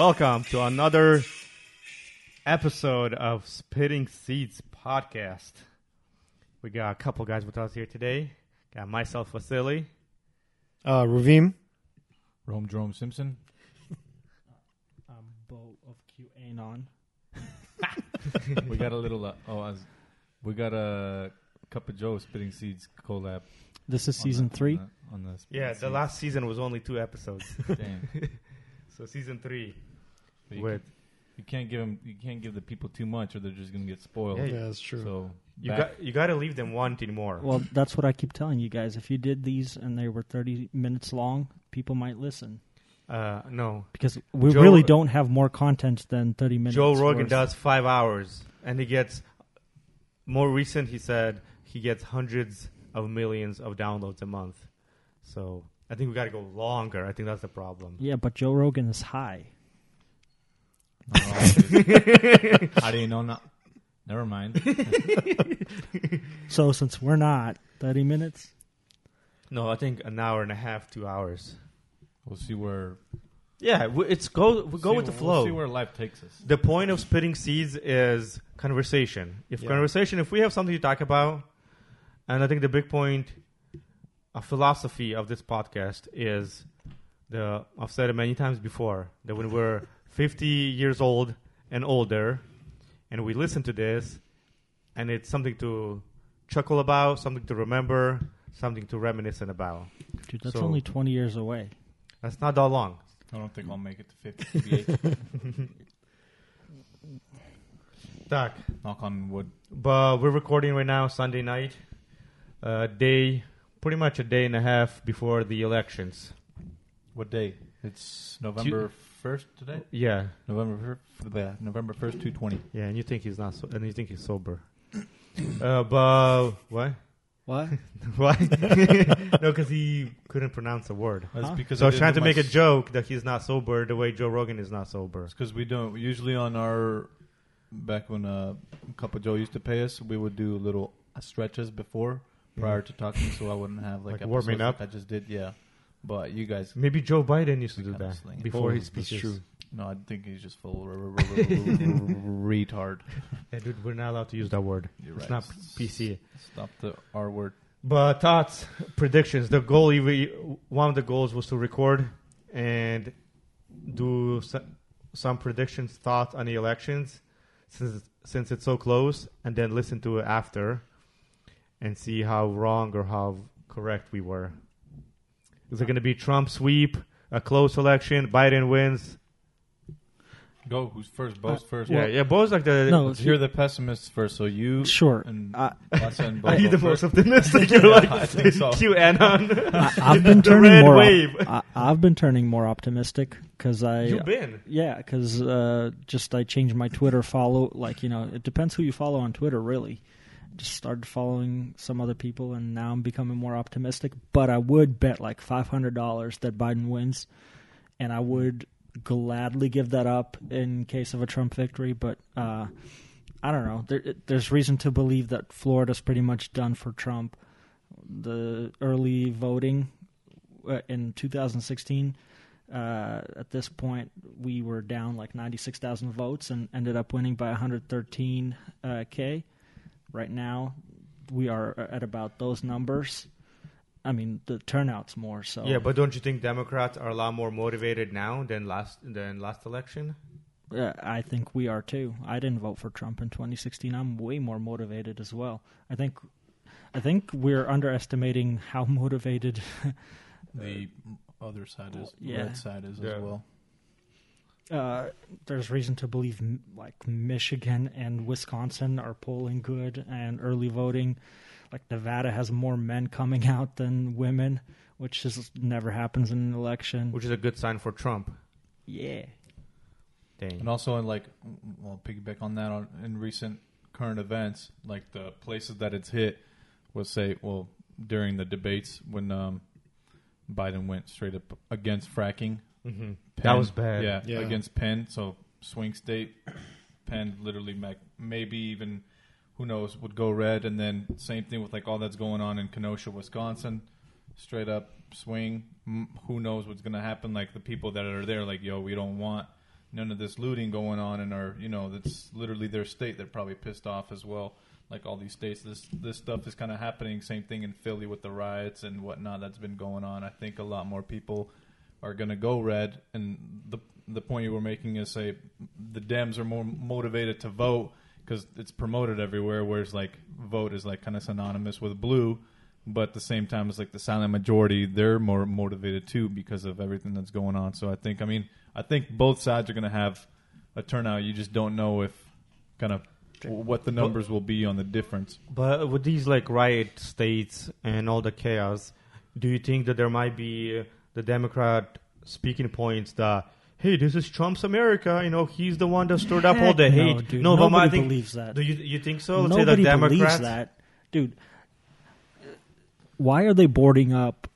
Welcome to another episode of Spitting Seeds podcast. We got a couple guys with us here today. Got myself, Vasily. Uh, Ravim. Rome Jerome Simpson. um, Bo of QAnon. we got a little. Uh, oh, as, we got a Cup of Joe Spitting Seeds collab. This is on season the- three. On the, on the Yeah, the Seeds. last season was only two episodes. Damn. so season three But you, with can, you can't give them. You can't give the people too much, or they're just gonna get spoiled. Yeah, Yeah, that's true. So you back- got you got to leave them wanting more. Well, that's what I keep telling you guys. If you did these and they were 30 minutes long, people might listen. Uh, no, Because we Joe- really don't have more content than 30 minutes. Joe Rogan worth. does five hours, and he gets more recent. He said he gets hundreds of millions of downloads a month. So I think we got to go longer. I think that's the problem. Yeah, but Joe Rogan is high. No, no. How do you know? Not. Never mind. So since we're not 30 minutes, No, I think an hour and a half, two hours. We'll see where. Yeah, w- it's go we go see- with the we'll flow. see where life takes us. the point of spitting seeds is conversation. If Yeah. conversation, if we have something to talk about, and I think the big point, a philosophy of this podcast is the I've said it many times before that when we're 50 years old and older, and we listen to this, and it's something to chuckle about, something to remember, something to reminisce about. dude, that's So- only 20 years away. That's not that long. I don't think I'll make it to 58. Tak. Knock on wood. But we're recording right now, Sunday night, uh, day, pretty much a day and a half before the elections. What day? It's November first today. Yeah, November fir- November first, two twenty. yeah, and you think he's not, so, and you think he's sober. uh, but what? What? Why? no, because he couldn't pronounce a word. That's Huh? because So I was trying to make a joke that he's not sober the way Joe Rogan is not sober. It's because we don't usually on our back when uh, Cup of Joe used to pay us, we would do little stretches before prior to talking, so I wouldn't have like, Like warming episodes up? Like I just did, yeah. But you guys, Maybe Joe Biden used to do that sling. before his speeches. true. no, I think he's just full r- r- r- r- retard. Yeah, dude, we're not allowed to use that word. You're It's right. not PC. Stop the R word. But thoughts, predictions. The goal, we, one of the goals was to record and do some, some predictions, thoughts on the elections, since since it's so close, and then listen to it after, and see how wrong or how correct we were. Is it going to be Trump sweep, a close election, Biden wins? Go. Who's first? Both first. yeah, yeah. Both like the. No, Let's hear the pessimists first. So you Sure. and I, Lassa and Are you go the most first. optimistic? You're Yeah, like I think so. QAnon. I, I've been The turning red more. op- wave. I, I've been turning more optimistic because I. You've been. Yeah, because uh, just I changed my Twitter follow. Like you know, it depends who you follow on Twitter. Really, just started following some other people, and now I'm becoming more optimistic. But I would bet like five hundred dollars that Biden wins, and I would gladly give that up in case of a Trump victory. But uh, I don't know. There, there's reason to believe that Florida's pretty much done for Trump. The early voting uh, in 2016 uh, at this point, we were down like 96,000 votes and ended up winning by 113 uh, k. Right now, we are at about those numbers. I mean, the turnout's more so. Yeah, but don't you think Democrats are a lot more motivated now than last than last election? Uh, I think we are too. I didn't vote for Trump in 2016. I'm way more motivated as well. I think, I think we're underestimating how motivated. The other side is Yeah. red side is Yeah. as well. Uh, there's reason to believe like Michigan and Wisconsin are polling good and early voting. Like Nevada has more men coming out than women, which just never happens in an election. Which is a good sign for Trump. Yeah, Dang. And also, in like, well, piggyback on that, on, in recent current events, like the places that it's hit was say, well, during the debates when um, Biden went straight up against fracking. Hmm That was bad. Yeah, Yeah. against Penn. So swing state, Penn literally ma- maybe even who knows would go red, and then same thing with like all that's going on in Kenosha, Wisconsin, straight up swing. M- who knows what's gonna happen? Like the people that are there, like yo, we don't want none of this looting going on in our, you know, that's literally their state. They're probably pissed off as well. Like all these states, this this stuff is kind of happening. Same thing in Philly with the riots and whatnot that's been going on. I think a lot more people are going to go red. And the the point you were making is say the Dems are more motivated to vote because it's promoted everywhere. Whereas like vote is like kind of synonymous with blue, but at the same time, it's like the silent majority. They're more motivated too because of everything that's going on. So I think, I mean, I think both sides are going to have a turnout. You just don't know if kind of what the numbers will be on the difference. But with these like riot states and all the chaos, do you think that there might be the Democrat speaking points that hey, this is Trump's America, you know, he's the one that stirred up all the Heck hate. No, dude. but Nobody I think, believes that. Do you you think so? Let's say Nobody the believes that, dude. Why are they boarding up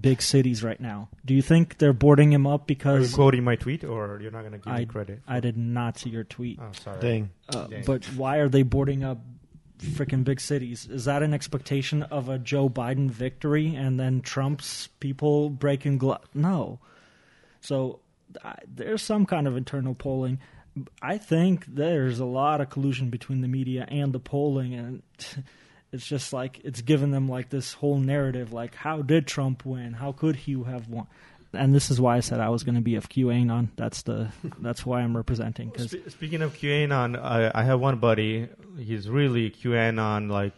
big cities right now? Do you think they're boarding him up Are you because quoting my tweet, or you're not going to give me I credit? I did not see your tweet? Oh, sorry. Dang. Uh, Dang. but why are they boarding up freaking big cities? Is that an expectation of a Joe Biden victory and then Trump's people breaking glass? No. So I, there's some kind of internal polling. I think there's a lot of collusion between the media and the polling, and it's just like it's given them like this whole narrative, like how did Trump win? How could he have won? And this is why I said I was going to be of QAnon. That's the that's why I'm representing because Spe- speaking of QAnon, I, I have one buddy. He's really QAnon, like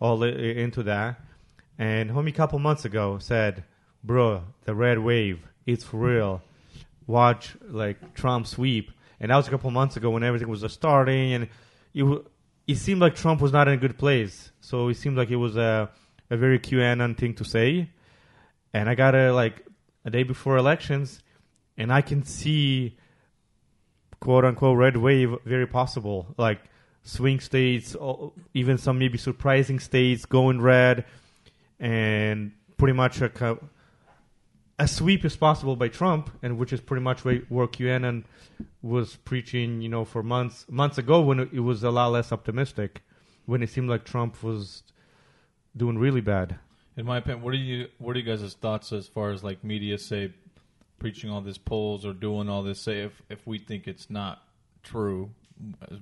all i- into that. And homie, a couple months ago said, "Bro, the red wave, it's real. Watch like Trump sweep." And that was a couple months ago when everything was just starting, and it w- it seemed like Trump was not in a good place. So it seemed like it was a a very QAnon thing to say. And I got a like a day before elections, and I can see quote unquote red wave very possible. Like swing states, even some maybe surprising states going red, and pretty much a, a sweep is possible by Trump, and which is pretty much where QAnon was preaching, you know, for months months ago when it was a lot less optimistic, when it seemed like Trump was doing really bad. In my opinion, what are you what are you guys' thoughts as far as like media say preaching all this polls or doing all this? Say if if we think it's not true,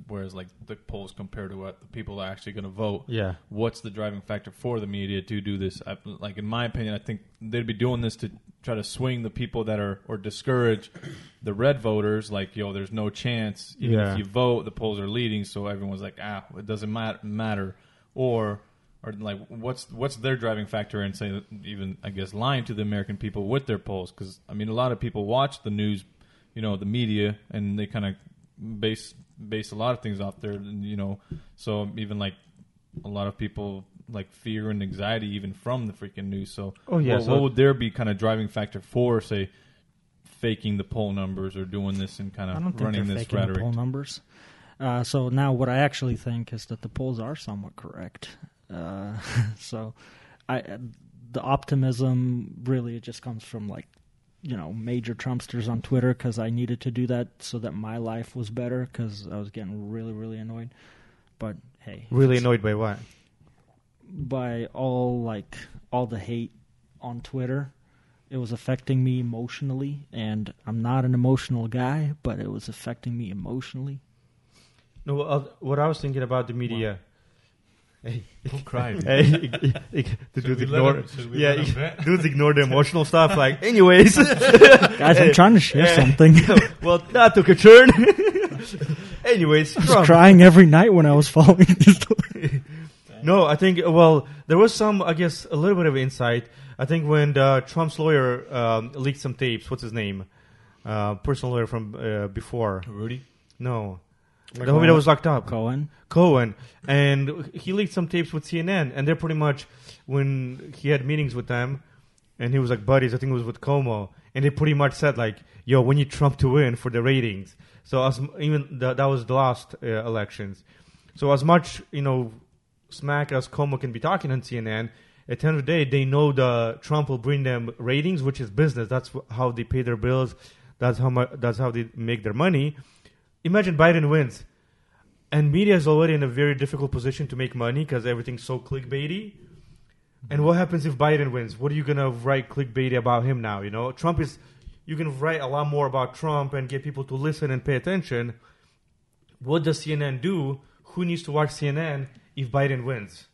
whereas like the polls compared to what the people are actually going to vote. Yeah. What's the driving factor for the media to do this? I, like in my opinion, I think they'd be doing this to try to swing the people that are or discourage the red voters. Like yo, there's no chance. Even Yeah. if you vote, the polls are leading, so everyone's like, ah, it doesn't mat- matter. Or or like what's what's their driving factor in say even I guess lying to the American people with their polls because I mean a lot of people watch the news, you know, the media and they kind of base base a lot of things off there, you know. So even like a lot of people like fear and anxiety even from the freaking news. So Oh, yeah, what, so- what would there be kind of driving factor for say faking the poll numbers or doing this and kind I of don't think running this faking the rhetoric? poll numbers. Uh, so now, what I actually think is that the polls are somewhat correct. Uh, so, I the optimism really it just comes from like you know major Trumpsters on Twitter because I needed to do that so that my life was better because I was getting really really annoyed. But hey, Really annoyed by what? by all like all the hate on Twitter. It was affecting me emotionally, and I'm not an emotional guy, but it was affecting me emotionally. No, uh, what I was thinking about the media. Hey, Who cried? hey, the dudes ignore. yeah, dudes ignore the emotional stuff. Like, anyways, Guys, I'm trying to share something. Well, that took a turn. anyways, was Trump. crying every night when I was following this story. No, I think well, there was some, I guess, a little bit of insight. I think when the, Trump's lawyer um, leaked some tapes. What's his name? Uh, personal lawyer from uh, before. Rudy. No, The homie that was locked up. Cohen. Cohen, and he leaked some tapes with CNN, and they're pretty much when he had meetings with them, and he was like buddies. I think it was with Cuomo, and they pretty much said like, "Yo, we need Trump to win for the ratings." So as even the, that was the last uh, elections. So as much you know, smack as Cuomo can be talking on CNN, at the end of the day, they know the Trump will bring them ratings, which is business. That's how they pay their bills. That's how much. That's how they make their money. Imagine Biden wins and media is already in a very difficult position to make money because everything's so clickbaity. And what happens if Biden wins? What are you gonna write clickbaity about him now? You know, Trump is you can write a lot more about Trump and get people to listen and pay attention. What does CNN do? Who needs to watch CNN if Biden wins?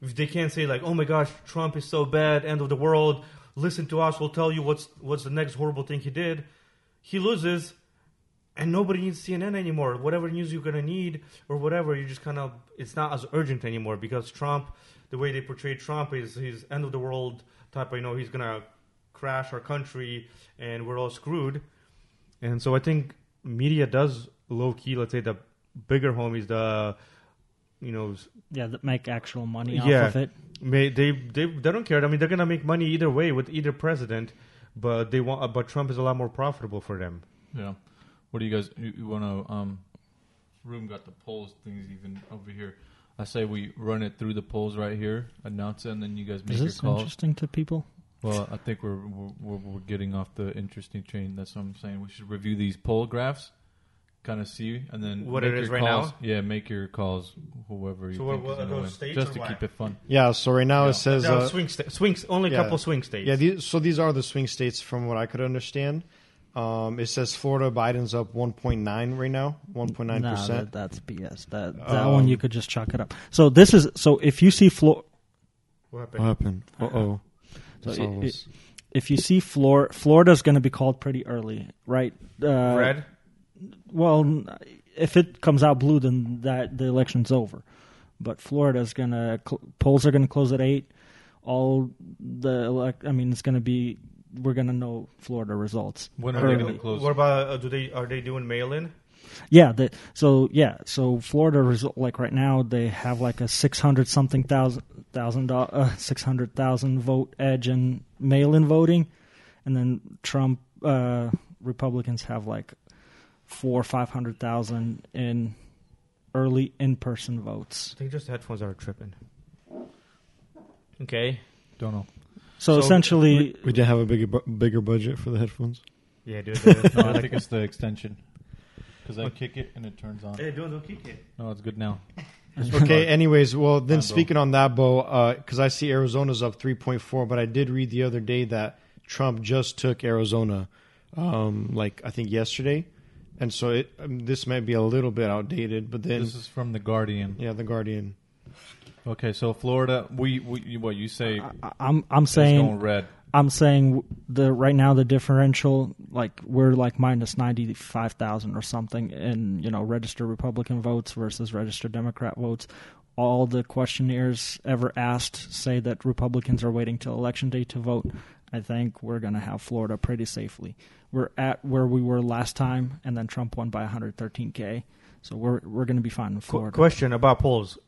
If they can't say like, "Oh my gosh, Trump is so bad, end of the world," listen to us, we'll tell you what's what's the next horrible thing he did. He loses, and nobody needs CNN anymore. Whatever news you're gonna need or whatever, you just kind of it's not as urgent anymore because Trump, the way they portray Trump is his end of the world type. of, You know, he's gonna crash our country and we're all screwed. And so I think media does low key. Let's say the bigger homies, the you know, Yeah, that make actual money Yeah. off of it. may they they they don't care. I mean, they're gonna make money either way with either president, but they want. But Trump is a lot more profitable for them. Yeah. What do you guys? You, you want to? Um, room got the polls things even over here. I say we run it through the polls right here, announce it, and then you guys make Is your this calls. interesting to people? Well, I think we're, we're we're we're getting off the interesting chain. That's what I'm saying. We should review these poll graphs, kind of see, and then What make it is your right calls. now? Yeah, make your calls. Whoever you So what- think what is are gonna those win, states just or to what? keep it fun. Yeah, so right now Yeah. it says There are uh, swing sta- swings, only a yeah. couple swing states. yeah. These, so these are the swing states from what I could understand. Um, it says Florida Biden's up 1.9 right now, 1.9 Nah, percent. that, that's BS. That that Um, one you could just chalk it up. So this is so if you see Flor, what What happened? happened? Uh oh. So it- if you see Flor Florida's going to be called pretty early, right? Uh, Red. Well, if it comes out blue, then that the election's over. But Florida's going to cl- polls are going to close at eight. All the elect, I mean, it's going to be we're going to know Florida results. When Are are they going to close? What about uh, do they are they doing mail in? Yeah, the, so yeah, so Florida result like right now they have like a six hundred something thousand thousand uh, six hundred thousand vote edge in mail-in voting, and then Trump uh, Republicans have like four five hundred thousand in early in-person votes. I think just the headphones are tripping. Okay. Don't know. So, So- essentially, We did have a bigger bu- bigger budget for the headphones. Yeah, dude. the- No, I think it's the extension. Because I kick it and it turns on. Hey, don't, don't kick it. No, it's good now. Okay. Anyways, well then Fine, speaking on that, Bo, because I see Arizona's up 3.4, but I did read the other day that Trump just took Arizona, um, like I think yesterday, and so it um, this might be a little bit outdated. But then, This is from the Guardian. yeah, the Guardian. Okay, so Florida, we, we what you say? I, I'm I'm it's going saying red. I'm saying the right now the differential like we're like minus ninety five thousand or something in you know registered Republican votes versus registered Democrat votes. All the questionnaires ever asked say that Republicans are waiting till election day to vote. I think we're going to have Florida pretty safely. We're at where we were last time, and then Trump won by 113k. So we're we're going to be fine in Qu- Florida. question about polls.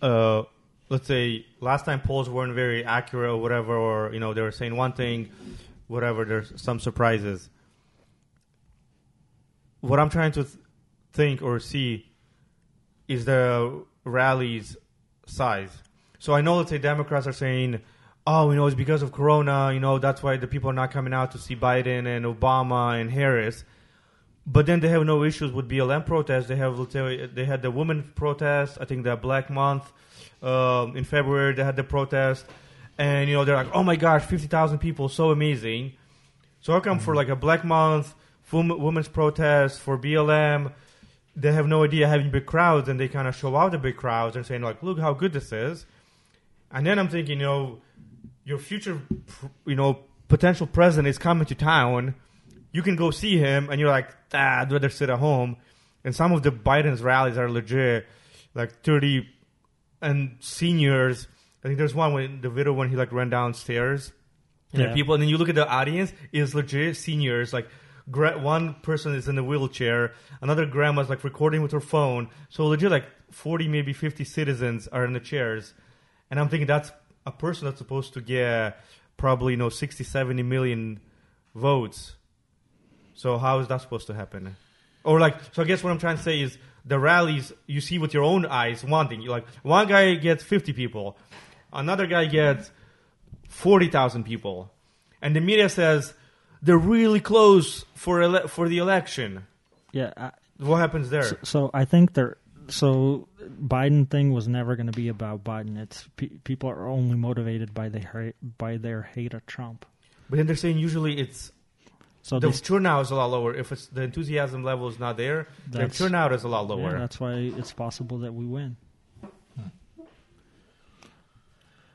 Uh, let's say last time polls weren't very accurate or whatever, or you know they were saying one thing, whatever. There's some surprises. What I'm trying to th- think or see is the rallies size. So I know, let's say Democrats are saying, "Oh, you know, it's because of Corona. You know, that's why the people are not coming out to see Biden and Obama and Harris." But then they have no issues with BLM protests. They have, let's say, they had the women protest. I think the Black Month um, in February. They had the protest, and you know they're like, "Oh my gosh, fifty thousand people, so amazing." So how come for like a Black Month, wom- women's protest for BLM, they have no idea having big crowds, and they kind of show out the big crowds and saying like, "Look how good this is." And then I'm thinking, you know, your future, you know, potential president is coming to town. You can go see him, and you're like, ah, I'd rather sit at home. And some of the Biden's rallies are legit, like 30 and seniors. I think there's one when the video when he like ran downstairs, and Yeah. people, and then you look at the audience is legit seniors. Like gra- one person is in a wheelchair, another grandma's like recording with her phone. So legit, like 40, maybe 50 citizens are in the chairs, and I'm thinking that's a person that's supposed to get probably you know 60, 70 million votes. So how is that supposed to happen? Or like, so I guess what I'm trying to say is the rallies you see with your own eyes. One thing, you like one guy gets 50 people, another guy gets 40,000 people, and the media says they're really close for ele- for the election. Yeah, I, What happens there? So, so I think they're so Biden thing was never going to be about Biden. It's pe- people are only motivated by their hate, by their hate of Trump. But then they're saying usually it's So the these, turnout is a lot lower. If it's the enthusiasm level is not there, the turnout is a lot yeah, lower. that's why it's possible that we win.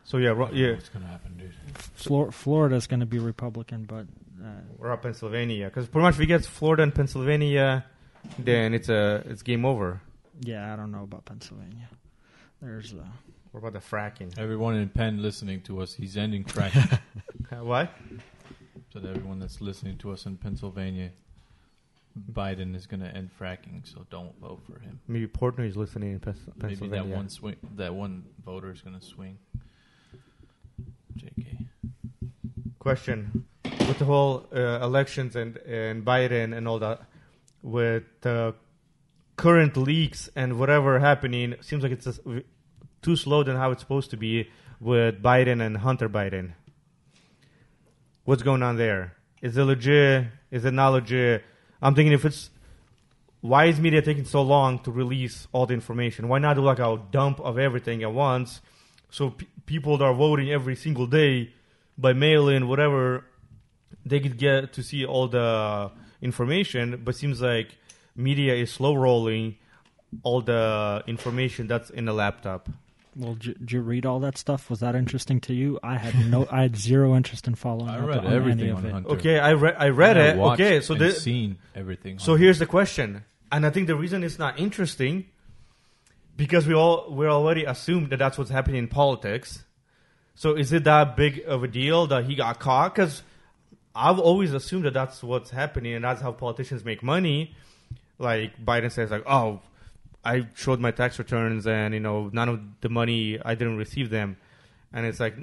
so yeah, ro- yeah, What's gonna happen, dude? Flor- Florida's going to be Republican, but uh, we're up Pennsylvania because pretty much if we get Florida and Pennsylvania, then it's a it's game over. yeah, I don't know about Pennsylvania. There's uh, What about the fracking? Everyone in Penn listening to us, he's ending fracking. Uh, what? So that everyone that's listening to us in Pennsylvania, Biden is gonna end fracking. So don't vote for him. Maybe Portnoy is listening in Pens- Maybe Pennsylvania. that one swing, that one voter is gonna swing. Jk. question with the whole uh, elections and and Biden and all that with the current leaks and whatever happening seems like it's too slow than how it's supposed to be with Biden and Hunter Biden. What's going on there? Is it legit? Is it not legit? I'm thinking if it's why is media taking so long to release all the information? Why not do like a dump of everything at once? So p- people that are voting every single day by mail in, whatever, they could get to see all the information. But seems like media is slow rolling all the information that's in the laptop. Well, did, did you read all that stuff? Was that interesting to you? I had no, I had zero interest in following. I up read on any everything of on it. Hunter. Okay, I read I read I it. watched Okay, so and the, seen everything. So here's the question, and I think the reason it's not interesting because we all we're already assumed that that's what's happening in politics. So is it that big of a deal that he got caught? Because I've always assumed that that's what's happening, and that's how politicians make money. Like Biden says, like, "Oh, I showed my tax returns, and you know, none of the money I didn't receive them," and it's like.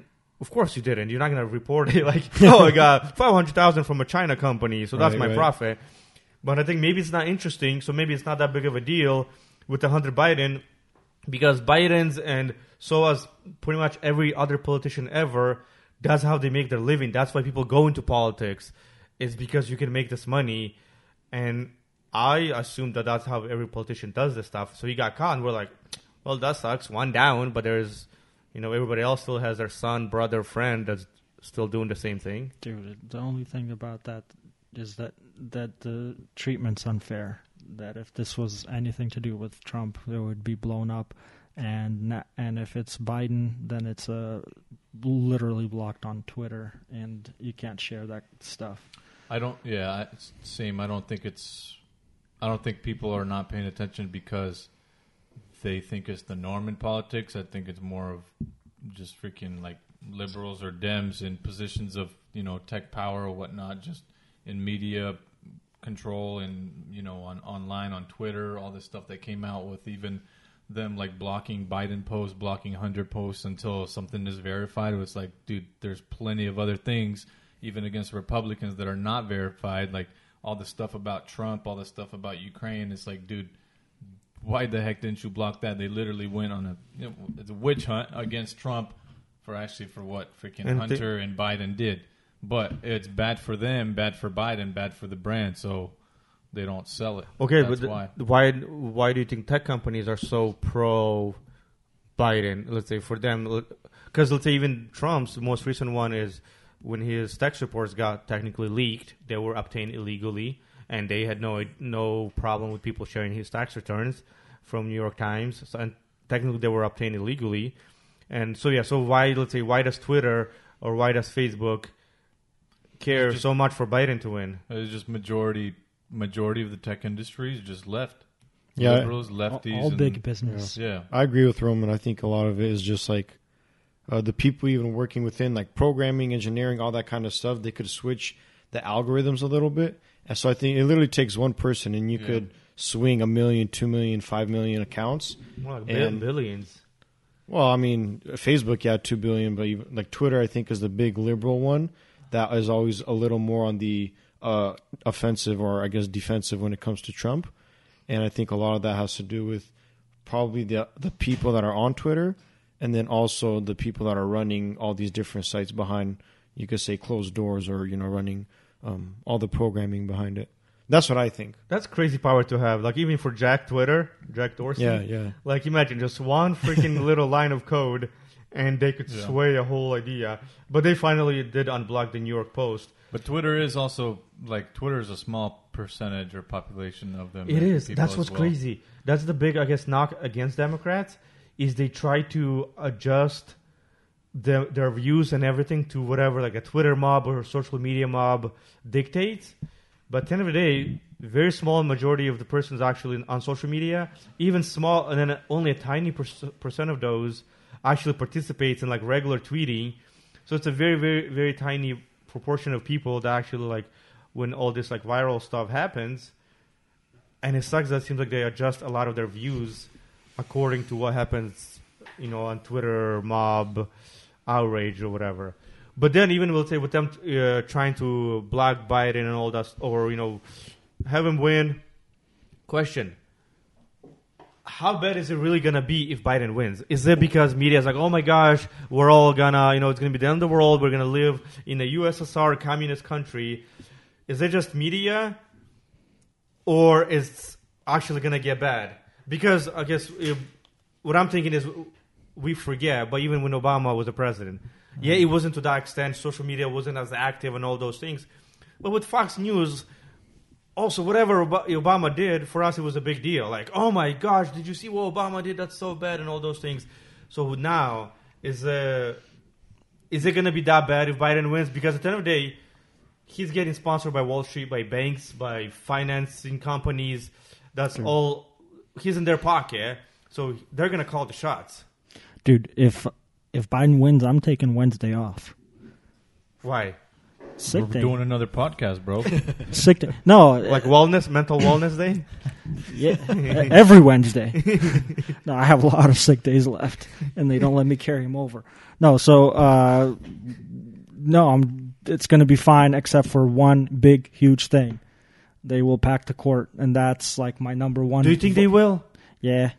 Of course you didn't. You're not gonna report it like, oh, I got five hundred thousand from a China company, so that's Right, my right. profit. But I think maybe it's not interesting, so maybe it's not that big of a deal with the Hunter Biden because Biden's and so as pretty much every other politician ever, that's how they make their living. That's why people go into politics. Is because you can make this money, and I assume that that's how every politician does this stuff. So he got caught, and we're like, well, that sucks. One down, but there's, you know, everybody else still has their son, brother, friend that's still doing the same thing. Dude, the only thing about that is that that the treatment's unfair. That if this was anything to do with Trump, it would be blown up, and na- and if it's Biden, then it's uh, literally blocked on Twitter, and you can't share that stuff. I don't. Yeah, same. I don't think it's. I don't think people are not paying attention because they think it's the norm in politics. I think it's more of just freaking like liberals or Dems in positions of you know tech power or whatnot, just in media control and you know on online on Twitter, all this stuff that came out with even them like blocking Biden posts, blocking Hunter posts until something is verified. It was like, dude, there's plenty of other things, even against Republicans that are not verified. Like all the stuff about Trump, all the stuff about Ukraine. It's like, dude, why the heck didn't you block that? They literally went on a you know, it's a witch hunt against Trump for actually for what freaking And Hunter and Biden did. But it's bad for them, bad for Biden, bad for the brand. So they don't sell it. Okay, That's but why. why why do you think tech companies are so pro Biden? Let's say for them, because let's say even Trump's most recent one is when his tax reports got technically leaked, they were obtained illegally, and they had no no problem with people sharing his tax returns from New York Times. So, and technically, they were obtained illegally, and so yeah. So why let's say why does Twitter or why does Facebook care Just- so much for Biden to win? It's just majority majority of the tech industry is just left. Yeah, liberals, lefties, all and- big business. Yeah, I agree with Roman. I think a lot of it is just like uh, the people even working within like programming, engineering, all that kind of stuff. They could switch the algorithms a little bit, and so I think it literally takes one person, and you Yeah. could swing a million, two million, five million accounts. Well, like And- billions. Well, I mean, Facebook, yeah, two billion, but even, like Twitter, I think is the big liberal one that is always a little more on the uh, offensive or I guess defensive when it comes to Trump, and I think a lot of that has to do with probably the the people that are on Twitter, and then also the people that are running all these different sites behind. You could say closed doors, or you know, running um, all the programming behind it. That's what I think. That's crazy power to have. Like even for Jack Twitter, Jack Dorsey. Yeah, yeah. Like imagine just one freaking little line of code, and they could Yeah. sway a whole idea. But they finally did unblock the New York Post. But Twitter is also like Twitter is a small percentage or population of them. It is. That's what's well. crazy. That's the big, I guess, knock against Democrats is they try to adjust their their views and everything to whatever like a Twitter mob or social media mob dictates. But at the end of the day, very small majority of the persons actually on social media, even small, and then only a tiny perc- percent of those actually participates in like regular tweeting. So it's a very, very, very tiny proportion of people that actually like when all this like viral stuff happens. And it sucks that it seems like they adjust a lot of their views according to what happens, you know, on Twitter, mob, outrage, or whatever. But then, even we'll say with them uh, trying to block Biden and all that, or you know, have him win. Question: How bad is it really gonna be if Biden wins? Is it because media is like, oh my gosh, we're all gonna, you know, it's gonna be the end of the world. We're gonna live in a USSR communist country. Is it just media, or is actually gonna get bad? Because I guess if, what I'm thinking is we forget, but even when Obama was the president, yeah, it wasn't to that extent. Social media wasn't as active and all those things. But with Fox News, also whatever Obama did for us, it was a big deal. Like, oh my gosh, did you see what Obama did? That's so bad, and all those things. So now is uh, is it going to be that bad if Biden wins? Because at the end of the day, he's getting sponsored by Wall Street, by banks, by financing companies. That's all. He's in their pocket, so they're going to call the shots. Dude, if if Biden wins, I'm taking Wednesday off. Why? Sick We're day. doing another podcast, bro. Sick day. No, Like wellness, mental wellness day. yeah, every Wednesday. no, I have a lot of sick days left, and they don't let me carry them over. No, so uh, no, I'm. It's going to be fine, except for one big, huge thing. They will pack the court, and that's like my number one. Do you think they will? Yeah,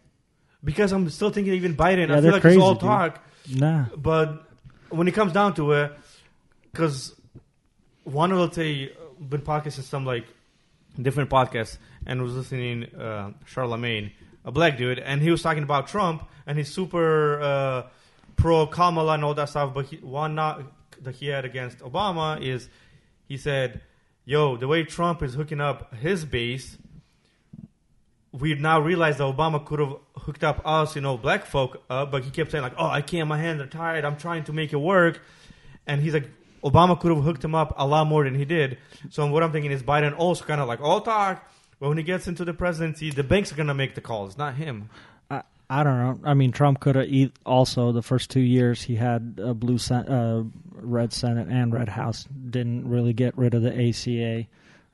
Because I'm still thinking even Biden. Yeah, I feel like crazy, it's all dude. talk. nah. But when it comes down to it, because one will say, been podcasting some like different podcasts and was listening uh, Charlamagne, a black dude, and he was talking about Trump and he's super uh, pro Kamala and all that stuff. But he, one knock that he had against Obama is he said, "Yo, the way Trump is hooking up his base." we now realize that Obama could have hooked up us, you know, black folk up, but he kept saying like, "Oh, I can't. My hands are tired. I'm trying to make it work," and he's like, Obama could have hooked him up a lot more than he did. So what I'm thinking is Biden also kind of like all talk, but when he gets into the presidency, the banks are gonna make the calls, not him. I, don't know. I mean, Trump could have also the first two years he had a blue, sen- uh, red Senate and red House. Didn't really get rid of the ACA.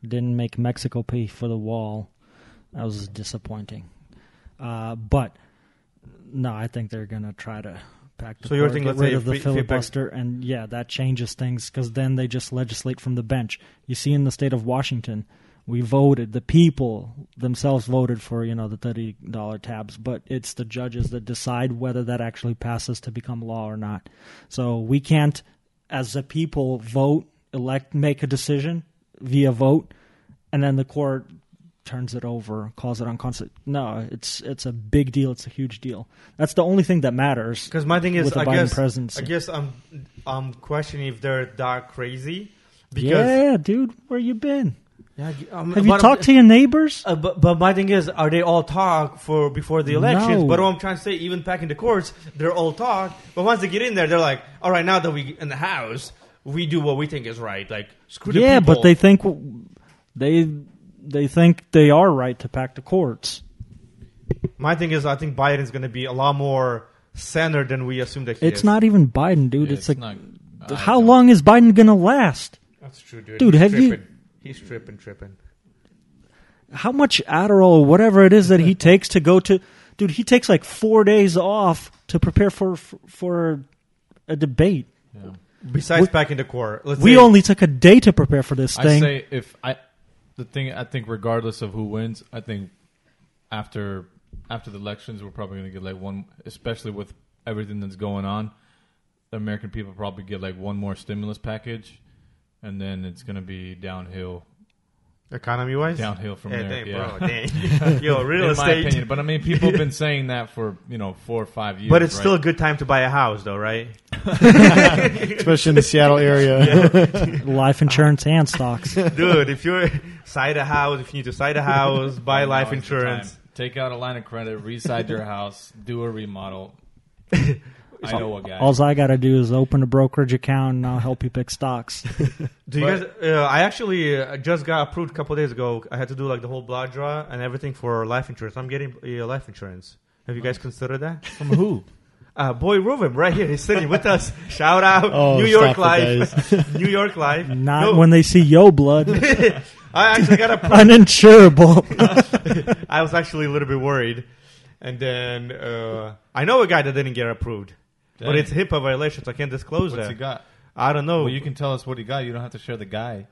Didn't make Mexico pay for the wall. That was disappointing. Uh, but no, I think they're gonna try to pack the So you're thinking, get rid of the fi- fi- filibuster, and yeah, that changes things because then they just legislate from the bench. You see, in the state of Washington, we voted. The people themselves voted for you know the thirty dollar tabs, but it's the judges that decide whether that actually passes to become law or not. So we can't, as a people, vote, elect, make a decision via vote, and then the court turns it over, calls it unconstitutional. No, it's it's a big deal. It's a huge deal. That's the only thing that matters. Because my thing is, I Biden guess, presidency. I guess I'm, I'm questioning if they're that crazy. Because yeah, dude, where you been? Yeah, um, Have you but- talked to your neighbors? Uh, but, but my thing is, are they all talk for before the elections? No. But what I'm trying to say, even back in the courts, they're all talk. But once they get in there, they're like, all right, now that we in the house, we do what we think is right. Like screw the Yeah, people. but they think they they think they are right to pack the courts. My thing is, I think Biden's going to be a lot more centered than we assume that he It's is. not even Biden, dude. Yeah, it's, like, not- how long is Biden gonna last? That's true, dude. Dude, He's have you- tripping. He's tripping, tripping. How much Adderall, or whatever it is that he takes to go to, dude? He takes like four days off to prepare for for a debate. Yeah. Besides back in the court, let's We say, only took a day to prepare for this I thing. say if I, the thing I think regardless of who wins, I think after after the elections we're probably going to get like one, especially with everything that's going on. The American people probably get like one more stimulus package, and then it's going to be downhill Economy wise, downhill from yeah, there. dang, yeah. bro, dang. Yo, real in my estate. opinion. But I mean, people have been saying that for you know four or five years. But it's right? still a good time to buy a house, though, right? especially in the Seattle area. Life insurance and stocks. Dude, if you're side a house, if you need to side a house, buy Now life insurance. Take out a line of credit, reside your house, do a remodel. I know a guy. All I got to do is open a brokerage account and I'll help you pick stocks. Do you But- guys? Uh, I actually uh, just got approved a couple days ago. I had to do like the whole blood draw and everything for life insurance. I'm getting uh, life insurance. Have you guys considered that? From who? Uh, boy, Ruben, right here, he's sitting with us. Shout out, Oh, New York stop it, Life, New York Life. Not No, when they see yo blood. I actually got approved. Uninsurable. I was actually a little bit worried, and then uh, I know a guy that didn't get approved, but it's HIPAA violations. I can't disclose What's that. he got? I don't know. Well, you can tell us what he got. You don't have to share the guy.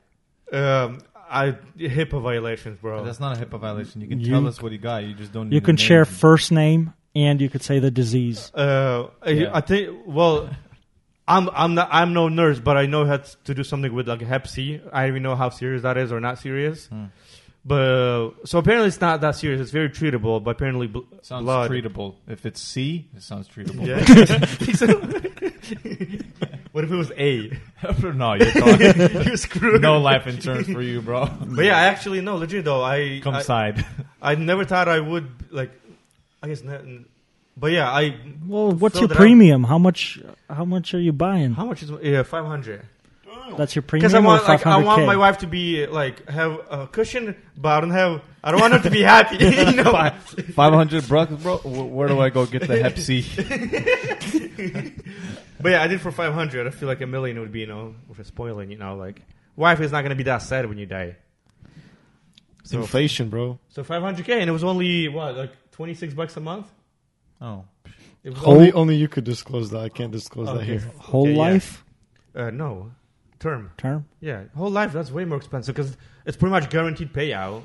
um, I HIPAA violations, bro. That's not a HIPAA violation. You can You- tell us what he got. You just don't. You need can the share name. first name and you could say the disease. Uh, I- Yeah. I think. Well, I'm I'm not I'm no nurse, but I know how to do something with like Hep C. I don't even know how serious that is or not serious. Hmm. But uh, so apparently it's not that serious. It's very treatable, but apparently bl- Sounds blood. treatable. If it's C, it sounds treatable. Yeah. what if it was A? no, you're talking. You're screwed. no life insurance for you, bro. But yeah, I actually no legit though. I Come I, side. I never thought I would like. I guess not. But yeah, I. Well, what's your it out. premium? How much? How much are you buying? How much is yeah five hundred? That's your premium. Because I want or like I want my wife to be like have a cushion, but I don't have. I don't want her to be happy. you know. Five hundred bucks, bro. Where do I go get the Hep C? But yeah, I did for five hundred. I feel like a million would be you know for spoiling. You know, like wife is not gonna be that sad when you die. So Inflation, bro. so five hundred k, and it was only what like twenty six bucks a month. Oh, Only, only you could disclose that. I can't disclose that here. Whole Okay, yeah. life uh, no term. term. Yeah, whole life that's way more expensive because it's pretty much guaranteed payout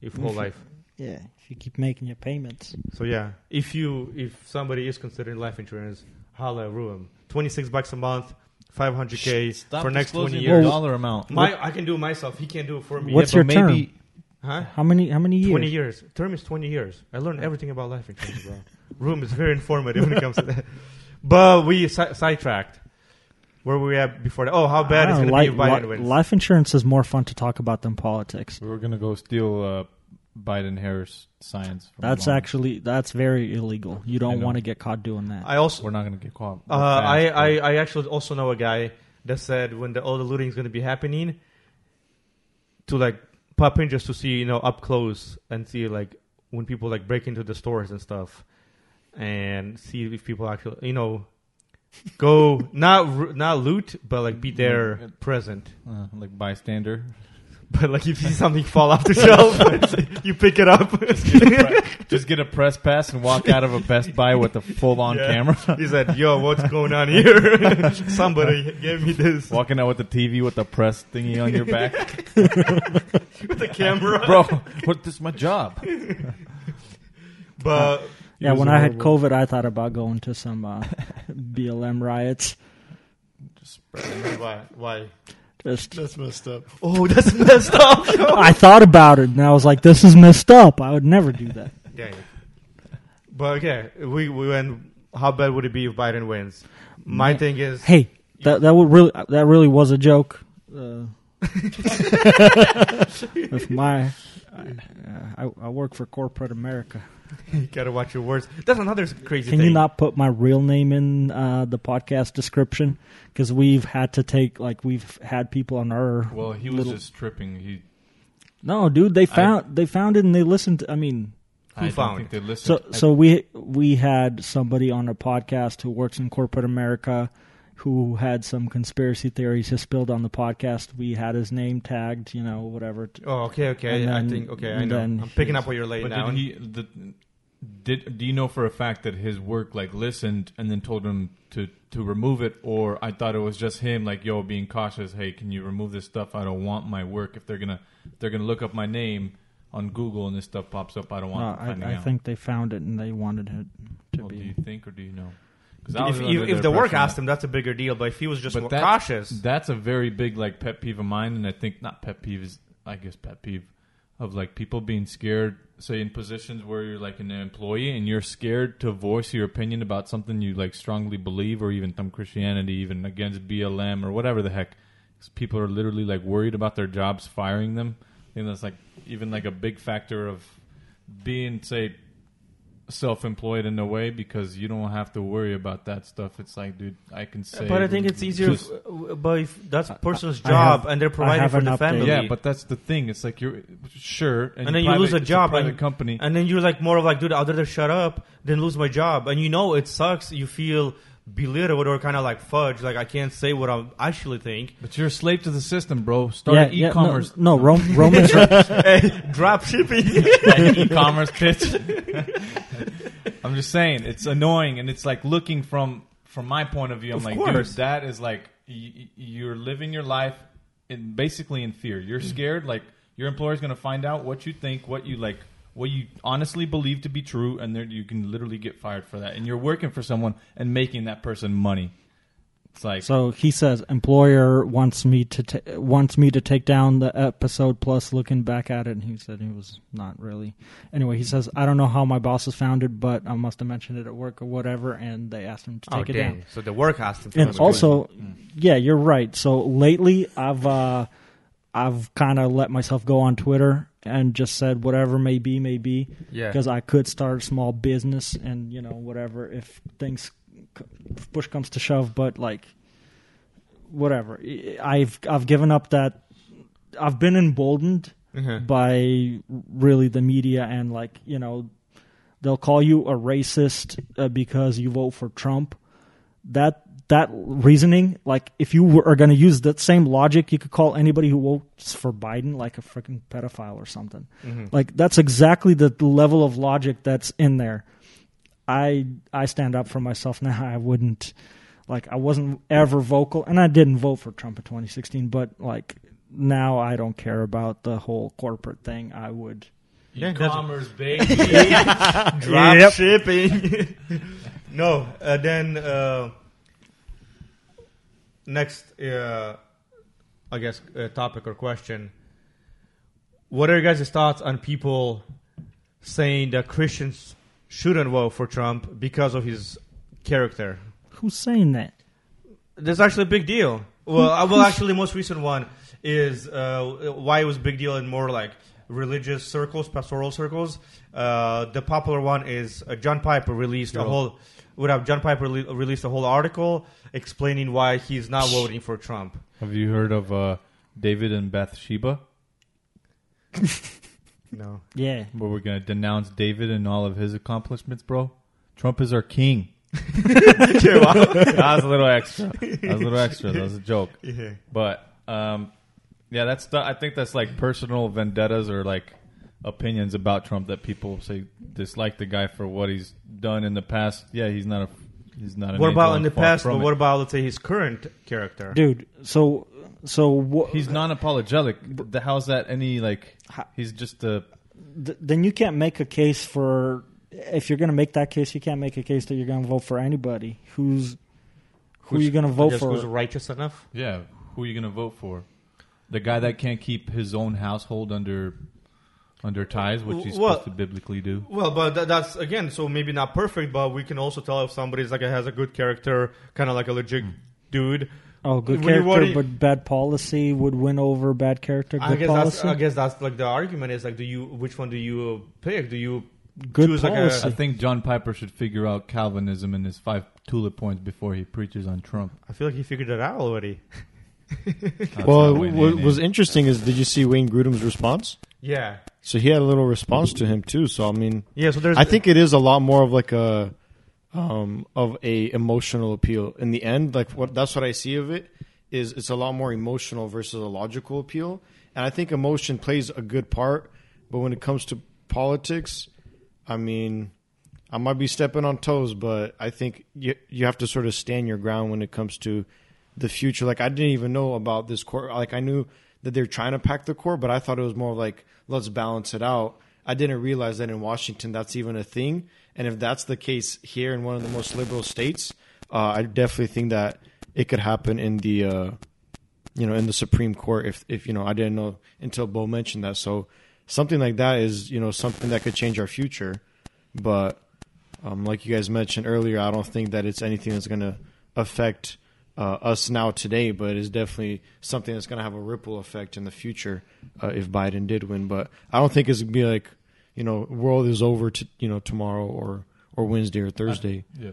if whole Mhm. life. Yeah, if you keep making your payments. So yeah, if you if somebody is considering life insurance, holla Ruum. Twenty six bucks a month, five hundred k stop for next twenty disclosing years. the dollar amount. My I can do it myself. He can't do it for me. What's Yeah, your term? maybe- huh? How many? How many years? Twenty years. Term is twenty years. I learned everything about life insurance, bro. Room is very informative when it comes to that. But we si- sidetracked. Where were we at before that? Oh, how bad is it's going to be if Biden li- wins. Life insurance is more fun to talk about than politics. We were gonna go steal uh, Biden Harris science. From That's actually that's very illegal. You don't want to get caught doing that. I also We're not gonna get caught. Uh, I, I, I actually also know a guy that said when the, all the looting is going to be happening, to like pop in just to see you know up close and see like when people like break into the stores and stuff, and see if people actually you know go not not loot but like be there Mm. present. uh, like bystander. But like if you see something fall off the shelf, you pick it up. Just get a press pass and walk out of a Best Buy with a full on Yeah. camera. he said, "Yo, what's going on here? Somebody gave me this Walking out with the TV with the press thingy on your back. with the camera, Bro, what this is my job. But yeah, when I had horrible. COVID, I thought about going to some uh, BLM riots. Just why? Why? Just That's messed up. Oh, that's messed up. I thought about it and I was like, "This is messed up. I would never do that." Dang. But okay, we we went. How bad would it be if Biden wins? My Man. thing is, Hey, that that would really that really was a joke. Uh, with my, I, I work for corporate America. you gotta watch your words. That's another crazy Can thing. you not put my real name in uh, the podcast description? Because we've had to take like we've had people on our. Well, he was little- just tripping. He No, dude, they found they found it and they listened. To, I mean, Who I found? don't think they so listened. so we we had somebody on a podcast who works in corporate America, who had some conspiracy theories he spilled on the podcast. We had his name tagged, you know, whatever. Oh, okay, okay. And I think okay. I know. I'm picking up what you're laying but down. did he? The, did do you know for a fact that his work like listened and then told him to to remove it, or I thought it was just him like yo being cautious. Hey, can you remove this stuff? I don't want my work if they're gonna if they're gonna look up my name on Google and this stuff pops up. I don't want them I, I out. think they found it and they wanted it to Well, do be. you think or do you know? 'Cause I was if, if, if the work asked him, that's a bigger deal. But if he was just more that- cautious, That's a very big like pet peeve of mine, and I think not pet peeve is I guess pet peeve of like people being scared. Say in positions where you're like an employee and you're scared to voice your opinion about something you like strongly believe, or even some Christianity, even against BLM or whatever the heck. people are literally like worried about their jobs firing them. I think that's like even like a big factor of being say self-employed in a way because you don't have to worry about that stuff. It's like, dude, I can say. But I think it's easier. just- If, uh, but if that's a person's I job have- and they're providing for the update. family. yeah, but that's the thing. It's like you're sure, and, And then you private- lose a it's job private and- company. And then you're like more of like, dude, I'd rather shut up than lose my job. And you know it sucks. You feel belittled or kind of like fudge. Like I can't say what I actually think. But you're a slave to the system, bro. Start yeah, e-commerce, No, no Rom- Romans. Drop shipping. e-commerce pitch. I'm just saying, it's annoying, and it's like looking from from my point of view. I'm Of like, course. dude, that is like y- y- you're living your life in basically in fear. You're mm. scared, like your employer's going to find out what you think, what you like, what you honestly believe to be true, and then you can literally get fired for that. And you're working for someone and making that person money. It's like So he says employer wants me to ta- wants me to take down the episode plus looking back at it and he said he was not really. Anyway, he says I don't know how my boss has found it but I must have mentioned it at work or whatever and they asked him to oh, take it dang. down. So the work has to. And also yeah, you're right. So lately I've uh I've kind of let myself go on Twitter and just said whatever may be may be yeah. because I could start a small business and you know whatever if things if push comes to shove but like whatever I've I've given up that I've been emboldened Mhm. by really the media and like you know they'll call you a racist uh, because you vote for Trump that that reasoning like if you were, are going to use that same logic you could call anybody who votes for Biden like a freaking pedophile or something Mhm. like that's exactly the level of logic that's in there. I I stand up for myself now. I wouldn't like I wasn't ever vocal, and I didn't vote for Trump in 2016. But like now, I don't care about the whole corporate thing. I would. Yeah, e-commerce, baby. Drop Yep. shipping. no, uh, then uh, next, uh, I guess, uh, topic or question. What are your guys' thoughts on people saying that Christians shouldn't vote for Trump because of his character? Who's saying that? There's actually a big deal. Well, uh, well, actually, the most recent one is uh, why it was a big deal in more like religious circles, pastoral circles. Uh, the popular one is uh, John Piper released a whole. Would have John Piper rele- released a whole article explaining why he's not voting for Trump. Have you heard of uh, David and Bathsheba? No, Yeah, But we're gonna denounce David and all of his accomplishments, bro? Trump is our king. that was a little extra. That was a little extra. That was a joke. yeah. But um, yeah, that's the, I think that's like personal vendettas or like opinions about Trump that people say dislike the guy for what he's done in the past. Yeah, he's not a he's not. What about in the past? But what about let's say his current character? dude. So so what? He's non-apologetic. The, how's that any like? How- He's just a th- then you can't make a case for. If you're going to make that case, you can't make a case that you're going to vote for anybody. Who's who are you going to vote Just for? Who's righteous enough? yeah. Who are you gonna vote for? The guy that can't keep his own household under under ties, which he's Well- supposed to biblically do. Well, but tha- that's again, so maybe not perfect, but we can also tell if somebody's like has a good character, kind of like a legit hmm. dude. Oh, good When character, want to- but bad policy would win over bad character. Good I guess policy. that's I guess that's like the argument is like, do you which one do you pick? Do you good choose like a- policy. I think John Piper should figure out Calvinism and his five tulip points before he preaches on Trump. I feel like he figured it out already. Well, what was interesting is did you see Wayne Grudem's response? Yeah, So he had a little response to him too. So I mean, yeah. So there's I think it is a lot more of like a um, of a emotional appeal. In the end, like what that's what I see of it is it's a lot more emotional versus a logical appeal. And I think emotion plays a good part, but when it comes to politics, I mean, I might be stepping on toes, but I think you you have to sort of stand your ground when it comes to the future. Like I didn't even know about this court. Like I knew that they're trying to pack the court, but I thought it was more like let's balance it out. I didn't realize that in Washington that's even a thing. And if that's the case here in one of the most liberal states, uh, I definitely think that it could happen in the uh, you know, in the Supreme Court. If if you know, I didn't know until Bo mentioned that. So something like that is you know something that could change our future. But um, like you guys mentioned earlier, I don't think that it's anything that's going to affect uh, us now today, but it's definitely something that's going to have a ripple effect in the future uh, if Biden did win. But I don't think it's going to be like you know, world is over to you know tomorrow or or Wednesday or Thursday. Yeah,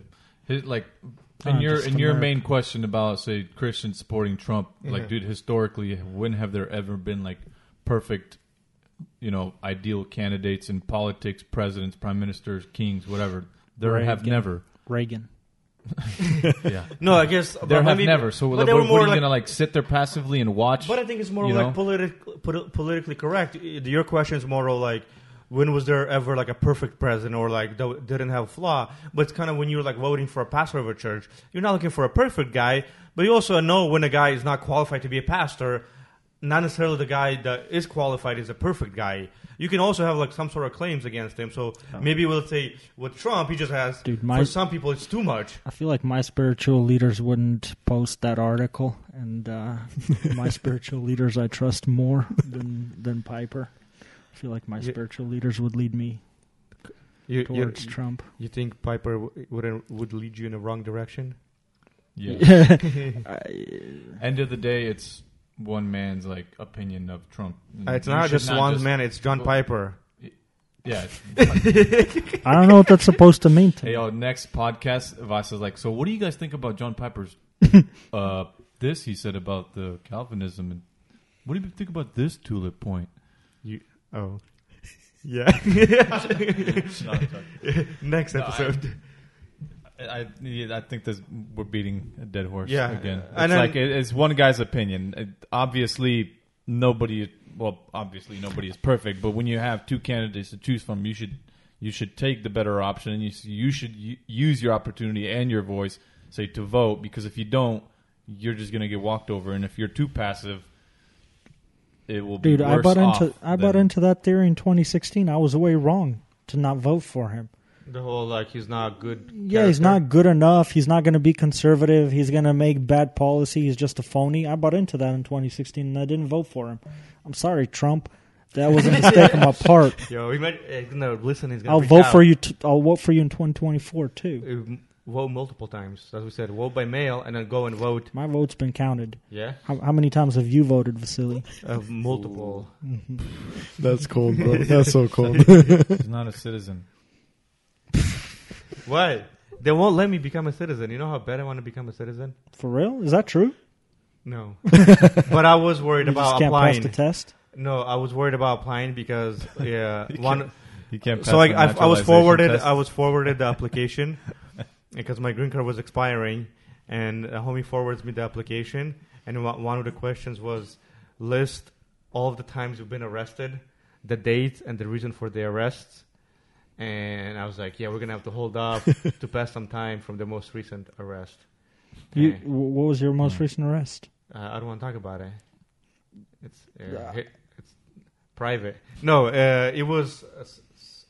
His, like Uh, in your in your America. main question about say Christians supporting Trump, like Mhm. dude, historically, when have there ever been like perfect, you know, ideal candidates in politics, presidents, prime ministers, kings, whatever? There have never. Reagan. Yeah, No, I guess there have maybe- never. So but they were more like- gonna like sit there passively and watch? But I think it's more like know? politi- politically correct. Your question is more of like, when was there ever like a perfect president or like that didn't have a flaw? But it's kind of when you're like voting for a pastor of a church, you're not looking for a perfect guy, but you also know when a guy is not qualified to be a pastor. Not necessarily the guy that is qualified is a perfect guy. You can also have like some sort of claims against him. So maybe we'll say with Trump, he just has. Dude, my- for some people, it's too much. I feel like my spiritual leaders wouldn't post that article, and uh, my spiritual leaders I trust more than than Piper. I feel like my Yeah. spiritual leaders would lead me You, you, towards Trump. you think Piper w- would would lead you in the wrong direction? yeah. I- End of the day, it's one man's like opinion of Trump. It's You not should just one just- man. It's John Well- Piper. Yeah. it's- I don't know what that's supposed to mean to Hey, me. yo, next podcast, Vas is like, so what do you guys think about John Piper's uh, this he said about the Calvinism and what do you think about this tulip point? You. Oh, yeah. Next No, I- episode. I yeah, I think this, we're beating a dead horse Yeah. again. It's And then- like it, it's one guy's opinion. It- obviously, nobody. Well, obviously nobody is perfect, but when you have two candidates to choose from, you should you should take the better option, and you s- you should u- use your opportunity and your voice, say to vote, because if you don't, you're just gonna get walked over, and if you're too passive, it will be Dude, I worse bought into off I bought than- into that theory in 2016. I was way wrong to not vote for him. The whole like he's not good. Yeah, he's not good enough. He's not going to be conservative. He's going to make bad policy. He's just a phony. I bought into that in 2016, and I didn't vote for him. I'm sorry, Trump. That was a mistake on my part. Yo, he might uh, no, listen. He's gonna I'll vote out. for you. T- I'll vote for you in 2024 too. Uh, Vote multiple times, as we said. Vote by mail and then go and vote. My vote's been counted. Yeah, How, how many times have you voted, Vasily? uh, multiple. That's cold, bro. That's so cold. He's not a citizen. What? They won't let me become a citizen. You know how bad I want to become a citizen? For real? Is that true? No, but I was worried You just about can't pass applying. the test. No, I was worried about applying because yeah, You one. You can't. So I, the I, I was naturalization forwarded. test. I was forwarded the application because my green card was expiring, and a homie forwards me the application, and one one of the questions was list all of the times you've been arrested, the date and the reason for the arrests, and I was like, yeah, we're gonna have to hold off to pass some time from the most recent arrest. You, Okay. what was your most Hmm. recent arrest? Uh, I don't want to talk about it. It's uh, Yeah. hi- it's private. No, uh, it was a s- s-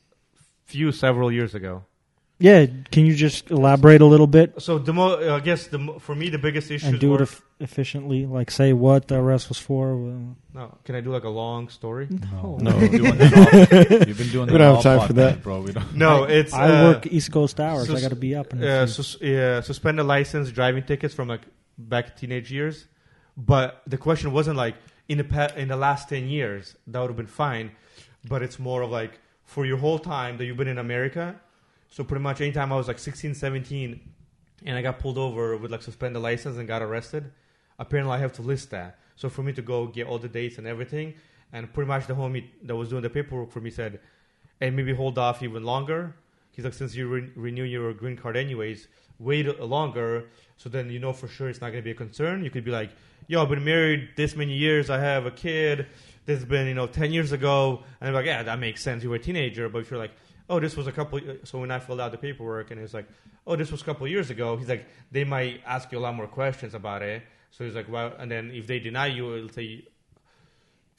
few several years ago. Yeah, can you just elaborate a little bit So the mo- uh, I guess the mo- for me the biggest issue and do it were, eff- efficiently? Like say what the arrest was for. No. Can I do like a long story? no. No. You've been doing that all- You've been doing We don't have time for that. bro. We don't. No, it's I uh, work East Coast hours. sus- I got to be up. In a uh, few. sus- yeah, suspended license driving tickets from like back teenage years. But the question wasn't like in the pa- in the last ten years that would have been fine. But it's more of like for your whole time that you've been in America. So pretty much anytime I was like 16, 17, and I got pulled over with like suspended license and got arrested, apparently I have to list that. So for me to go get all the dates and everything, and pretty much the homie that was doing the paperwork for me said, "Hey, maybe hold off even longer." He's like, "Since you re- renew your green card anyways, wait longer, so then you know for sure it's not going to be a concern. You could be like, yo, I've been married this many years, I have a kid. This has been you know ten years ago, and I'm like, yeah, that makes sense. You were a teenager, but if you're like, oh, this was a couple. So when I filled out the paperwork, and it's like, oh, this was a couple years ago. He's like, they might ask you a lot more questions about it. So he's like, well, and then if they deny you, it'll say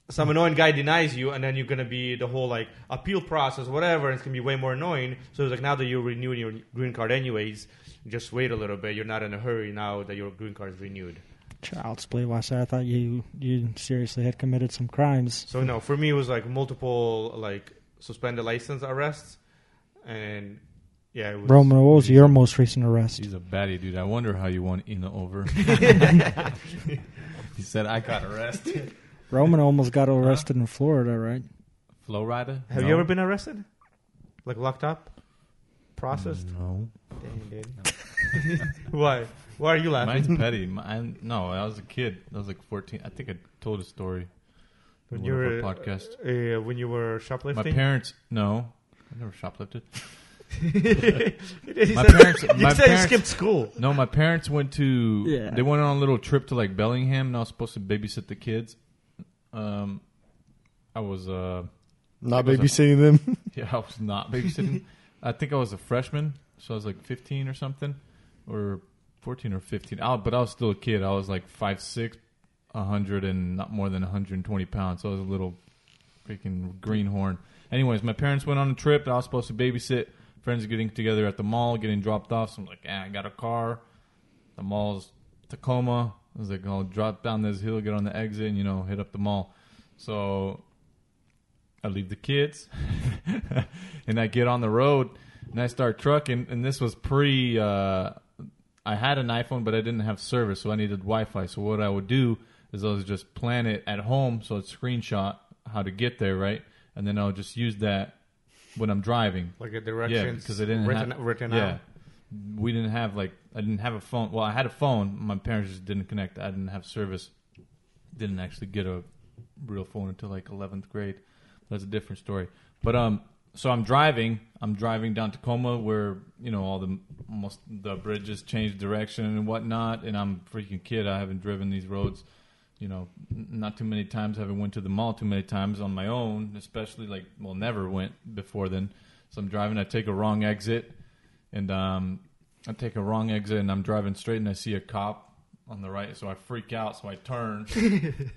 some annoying guy denies you, and then you're gonna be the whole like appeal process, whatever. And it's gonna be way more annoying. So it's like now that you're renewing your green card anyways, just wait a little bit. You're not in a hurry now that your green card is renewed. Child's play. Why say I thought you you seriously had committed some crimes. So no, for me it was like multiple like suspended license arrests, and yeah, it was, Roman, what was your most recent arrest? He's a baddie, dude. I wonder how you won Ina over. he said I got arrested. Roman almost got arrested in Florida, right? Flow rider? Have No. you ever been arrested? Like locked up, processed? No. Dang, dude. Why? Why are you laughing? Mine's petty. Mine, no, I was a kid. I was like 14. I think I told a story. When you were our podcast. uh, when you were shoplifting? My parents, no, I never shoplifted. He My said- parents- you my said you parents- skipped school. No, my parents went to. Yeah. They went on a little trip to like Bellingham, and I was supposed to babysit the kids. Um, I was uh, Not It was a- babysitting them. yeah, I was not babysitting. I think I was a freshman, so I was like 15 or something, or 14 or 15. Oh, but I was still a kid. I was like five six, a hundred and not more than 120 pounds. So I was a little freaking greenhorn. Anyways, my parents went on a trip. And I was supposed to babysit. Friends getting together at the mall, getting dropped off. So I'm like, ah, I got a car. The mall's Tacoma. I was like, I'll drop down this hill, get on the exit, and you know, hit up the mall. So I leave the kids, and I get on the road, and I start trucking. And this was pre. Uh, I had an iPhone, but I didn't have service, so I needed Wi-Fi. So what I would do is I would just plan it at home, so I'd screenshot how to get there, right, and then I'll just use that when I'm driving. Like a directions. Yeah, because I didn't written, have written yeah. out. We didn't have like I didn't have a phone. Well, I had a phone. My parents just didn't connect. I didn't have service. Didn't actually get a real phone until like 11th grade. That's a different story. But um, so I'm driving. I'm driving down Tacoma where you know all the almost the bridges change direction and whatnot. And I'm a freaking kid. I haven't driven these roads. You know, not too many times. haven't went to the mall too many times on my own. Especially like well, never went before then. So I'm driving. I take a wrong exit and um, I take a wrong exit and I'm driving straight and I see a cop on the right, so I freak out, so I turn.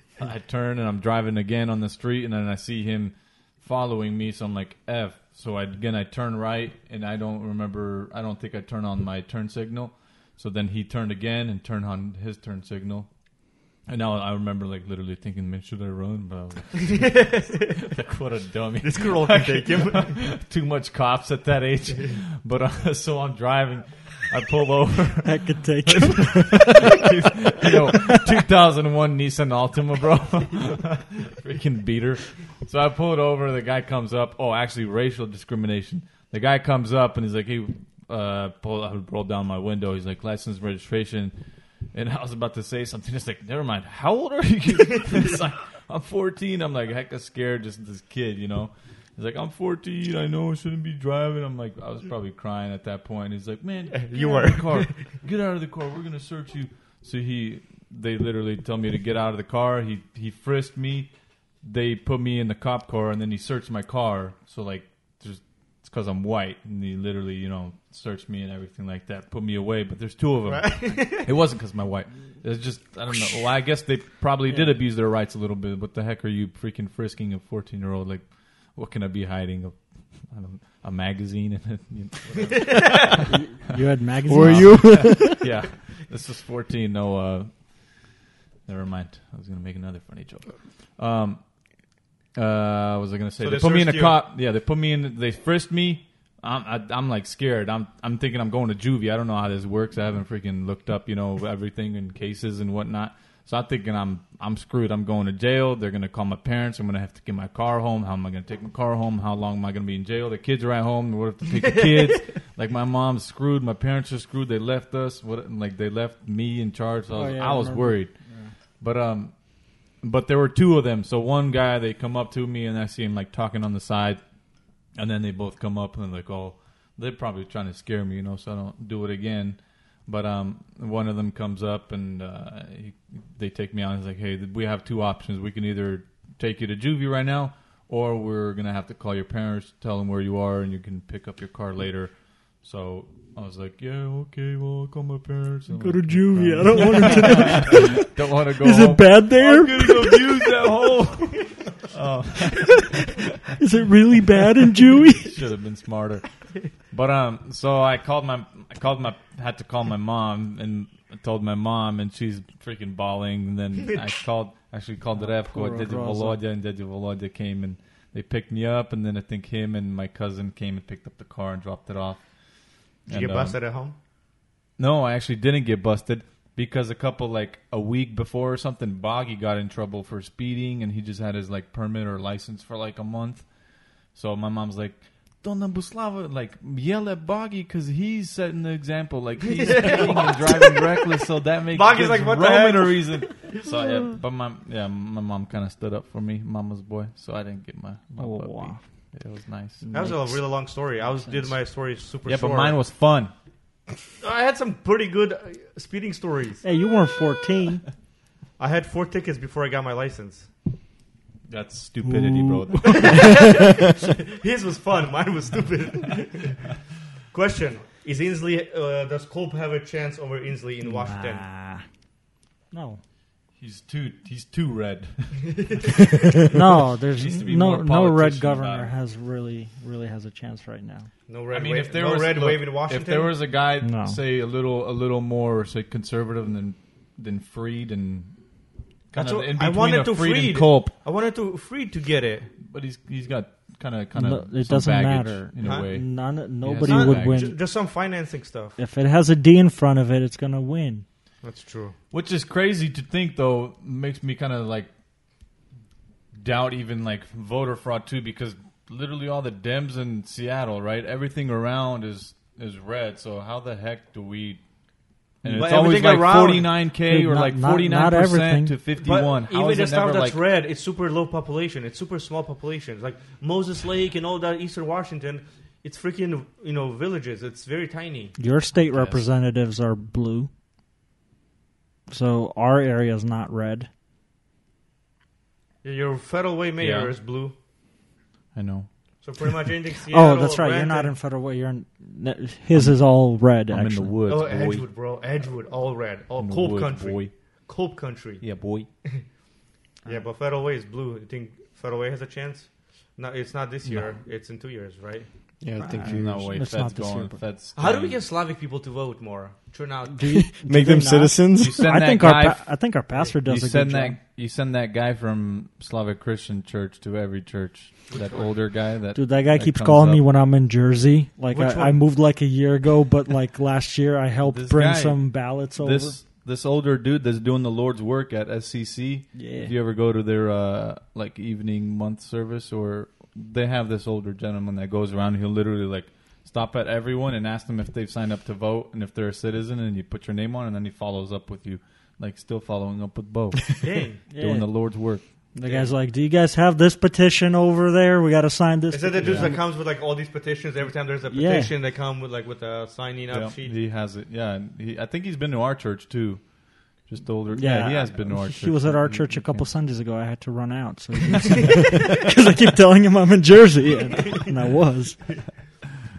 I turn and I'm driving again on the street, and then I see him following me, so I'm like F. So I, again, I turn right, and I don't remember. I don't think I turn on my turn signal. So then he turned again and turned on his turn signal. And now I remember, like, literally thinking, man, should I run? But I like, like, what a dummy. This girl can take him. Too much cops at that age. But uh, so I'm driving. I pull over. I could take him. you know, 2001 Nissan Altima, bro. Freaking beater. So I pull it over. The guy comes up. Oh, actually, racial discrimination. The guy comes up and he's like, "Hey, uh, pull." I rolled down my window. He's like, "License, registration." And I was about to say something. It's like, never mind. How old are you? it's like, I'm 14. I'm like, hecka scared. Just this kid, you know. He's like, I'm 14. I know I shouldn't be driving. I'm like, I was probably crying at that point. He's like, man, get You out were. of the car. Get out of the car. We're gonna search you. So he, they literally tell me to get out of the car. He he frisked me. They put me in the cop car, and then he searched my car. So like, because I'm white, and he literally, you know, searched me and everything like that. Put me away. But there's two of them. it wasn't because my white. It's just I don't know. Well, I guess they probably did abuse their rights a little bit. What the heck are you freaking frisking a 14 year old? Like, what can I be hiding? A, I don't, a magazine and you know, You had magazines. Were you? yeah, this is 14. No, uh, never mind. I was gonna make another funny joke. Um, uh, what was I gonna say? So they they put me in a you. cop. Yeah, they put me in. They frisked me. I'm, I, I'm like scared. I'm, I'm thinking I'm going to juvie. I don't know how this works. I haven't freaking looked up, you know, everything and cases and whatnot. So I'm thinking I'm, I'm screwed. I'm going to jail. They're gonna call my parents. I'm gonna have to get my car home. How am I gonna take my car home? How long am I gonna be in jail? The kids are at home. What if they take the kids? like my mom's screwed. My parents are screwed. They left us. What? Like they left me in charge. So I Oh, was, yeah, I was worried. But um, but there were two of them. So one guy, they come up to me and I see him like talking on the side, and then they both come up and they're like, oh, they're probably trying to scare me, you know, so I don't do it again. But um, one of them comes up and uh, he, they take me on. He's like, hey, we have two options. We can either take you to juvie right now, or we're gonna have to call your parents, tell them where you are, and you can pick up your car later. So I was like, yeah, okay, well, I'll call my parents. and Go to juvie. I don't want to. don't want to go. Is home. it bad there? I'm gonna go use that hole. Is it really bad in Jewy? Should have been smarter. But um, so I called my, I called my, had to call my mom, and I told my mom, and she's freaking bawling. And then I called, actually called Oh, Repko, Dede Volodya, and Dede Volodya came and they picked me up. And then I think him and my cousin came and picked up the car and dropped it off. Did you And, get um, busted at home? No, I actually didn't get busted because a couple like a week before or something, Boggy got in trouble for speeding, and he just had his like permit or license for like a month. So my mom's like, "Donna Buslava, like yell at Boggy because he's setting the example. Like he's speeding and driving reckless, so that makes Boggy's like, "What the Roman heck?" a reason." So yeah, but my yeah, my mom kind of stood up for me, mama's boy, so I didn't get my, my Oh, butt wow. Beat. It was nice. That was a really long story. I was did my story super Yeah, short. but mine was fun. I had some pretty good uh, speeding stories. Hey, you weren't 14. I had four tickets before I got my license. That's stupidity, bro. His was fun. Mine was stupid. Question: Is Inslee? Uh, does Culp have a chance over Inslee in Washington? Nah. No. He's too he's too red. No, there's Needs to be no no red governor has really really has a chance right now. No red. I mean, wave, if there no was red look, wave in Washington. if there was a guy, No. say a little a little more say conservative than than Freed and kind That's of what- in I wanted a to Freed, Freed. and Culp, I wanted to free to get it. but he's he's got kind of kind No, of it doesn't baggage matter. in Huh? a way. None, nobody some would baggage. win. Ju- just some financing stuff. If it has a D in front of it, it's gonna win. That's true. Which is crazy to think, though, makes me kind of like doubt even like voter fraud too, because literally all the Dems in Seattle, right? Everything around is is red. So how the heck do we? And But it's always like forty nine k or like forty nine not everything. percent to fifty one. Even the stuff that's like? red, it's super low population. It's super small populations. Like Moses Lake and all that Eastern Washington, it's freaking you know villages. It's very tiny. Your state representatives are blue, so our area is not red. Your Federal Way mayor Yeah. is blue. I know. So pretty much anything. Seattle, oh, that's right. You're not Renton- in Federal Way. You're in. His is all red. I'm actually, in the woods, Oh, boy. Edgewood, bro. Edgewood, all red. All In the Culp woods, country. boy. Culp country. Yeah, boy. Yeah, but Federal Way is blue. You think Federal Way has a chance? No, it's not this year. It's in two years, right? Yeah, I think Uh, few No way. It's Feds not this year, going. but- Feds. How do we get Slavic people to vote more? Turn out. Do you, Make do them they not? citizens. You send I that think guy our pa- I think our pastor does you a send good that job. you send that guy from Slavic Christian Church to every church. that older guy that Dude, that guy that keeps comes calling me up. when I'm in Jersey. Like Which I, one? I moved like a year ago, but like last year I helped This bring guy- some ballots over. this this older dude that's doing the Lord's work at SCC. yeah, If you ever go to their uh, like evening month service, or they have this older gentleman that goes around. He'll literally like stop at everyone and ask them if they've signed up to vote and if they're a citizen, and you put your name on, and then he follows up with you, like still following up with Bo, Dang. yeah. doing the Lord's work. the guy's like, "Do you guys have this petition over there? We got to sign this." Is that the dude Yeah. that comes with like all these petitions? Every time there's a Yeah. petition, they come with like with a signing up Yeah, sheet. he has it. Yeah, he, I think he's been to our church too. Just older. Yeah, Yeah, he has been to our church. He was at our church a couple came. Sundays ago. I had to run out, so because I keep telling him I'm in Jersey, and, and I was.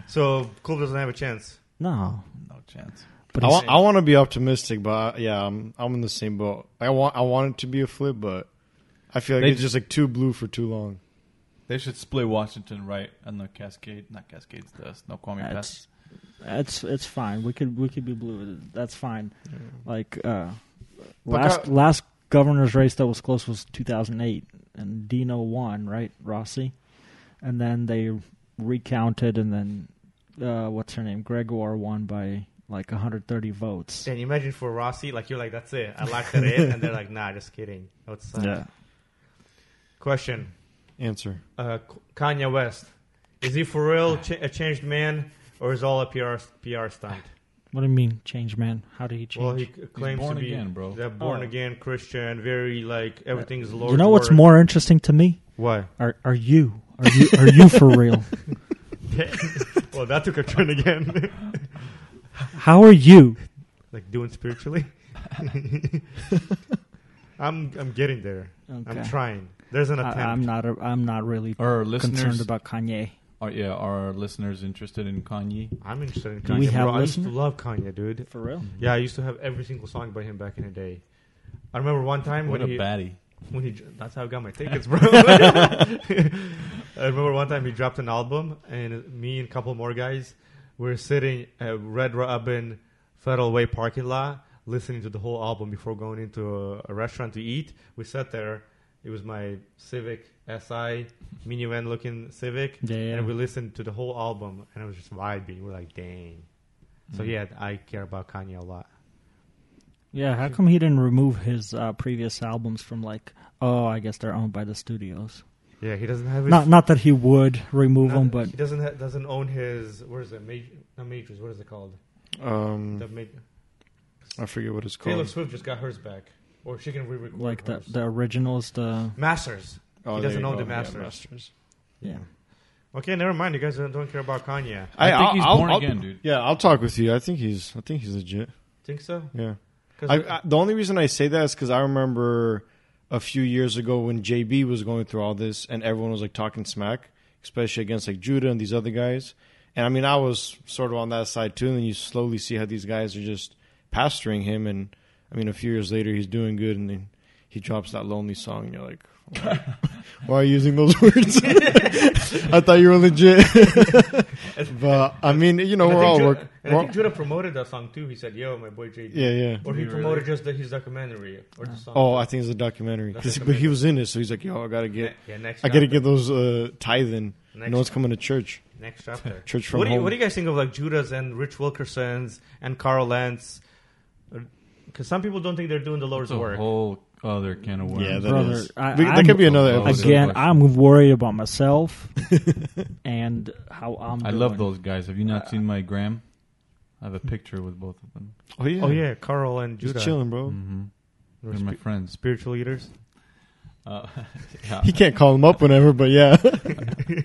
So Culp doesn't have a chance. No, No chance. but I he's- want, I want to be optimistic, but I, yeah, I'm I'm in the same boat. I want I want it to be a flip, but I feel like They it's just like too blue for too long. They should split Washington right and the Cascade, not Cascades, the Snoqualmie That's- Pass. It's it's fine. We could we could be blue. That's fine. Like uh, But last Ka- last governor's race that was close was 2008, and Dino won, right, Rossi, and then they recounted, and then uh, what's her name, Gregoire won by like 130 votes. Can you imagine for Rossi? Like you're like, that's it. I locked it in, and they're like, nah, just kidding. Outside. Yeah, Question: Answer. uh, Kanye West is he for real ch- a changed man, or is all a PR PR stunt? What do you mean change, man? How did he change? Well, he c- claims born to be again, bro. the born Oh. again Christian, very like uh, everything's Lord. you know what's more interesting to me? Why? Are are you are you are you for real? well, that took a turn again. How are you? like doing spiritually. I'm I'm getting there. Okay. I'm trying. There's an I, attempt. I'm not. A, I'm not really Are our concerned listeners, about Kanye. Are, yeah, are our listeners interested in Kanye? I'm interested in Do Kanye. we have bro. I used to listeners? love Kanye, dude. For real? Yeah, I used to have every single song by him back in the day. I remember one time What when a he baddie. when he that's how I got my tickets, bro. I remember one time he dropped an album, and me and a couple more guys were sitting at Red Robin Federal Way parking lot, listening to the whole album before going into a, a restaurant to eat. We sat there. It was my Civic SI minivan looking Civic, Yeah, yeah. and we listened to the whole album, and it was just vibing. We're like, dang. So Mm. yeah, I care about Kanye a lot. Yeah, how come he didn't remove his uh, previous albums from like? Oh, I guess they're owned by the studios. Yeah, he doesn't have his. Not not that he would remove not- them, but he doesn't ha- doesn't own his. Where is it? Ma- not Matrix. What is it called? Um, The Ma- I forget what it's called. Taylor. Swift just got hers back, or she can re-record like the hers. the originals, the Masters. Oh, he doesn't know own go. the Yeah, Masters. Masters. yeah. Okay, never mind. You guys don't, don't care about Kanye. I think I'll- he's I'll- born I'll- again, dude. Yeah, I'll talk with you. I think he's. I think he's legit. Think so? Yeah. 'Cause I, I, the only reason I say that is because I remember a few years ago when JB was going through all this, and everyone was like talking smack, especially against like Judah and these other guys. And I mean, I was sort of on that side too. And then you slowly see how these guys are just pastoring him. And I mean, a few years later, he's doing good, and then he drops that lonely song, and you're like, why, why are you using those words? I thought you were legit. but I mean, you know, and we're all Ju- work. And we're I think Judah promoted that song too. He said, "Yo, my boy JB." yeah, yeah. Or he promoted really? just the, his documentary or the song. Oh, I think it's a documentary. That's 'Cause- a but he was in it, so he's like, "Yo, I gotta get, yeah. Next. I gotta get those uh, tithing. Next, No one's coming to church. next chapter. Church from what do you home. What do you guys think of like Judah's and Rich Wilkerson's and Carl Lentz? Because some people don't think they're doing the Lord's It's a work. whole other can of worms. Yeah, that Brother, is. I- We- that I'm- could be another Oh, episode. Again, question. I'm worried about myself and how I'm. I doing. love those guys. Have you not seen my gram? I have a picture with both of them. oh yeah, Oh yeah, Carl and just Judah. chilling, bro. Mm-hmm. They're They're my spi- friends. spiritual leaders. Uh, yeah. He can't call him up whenever, but yeah.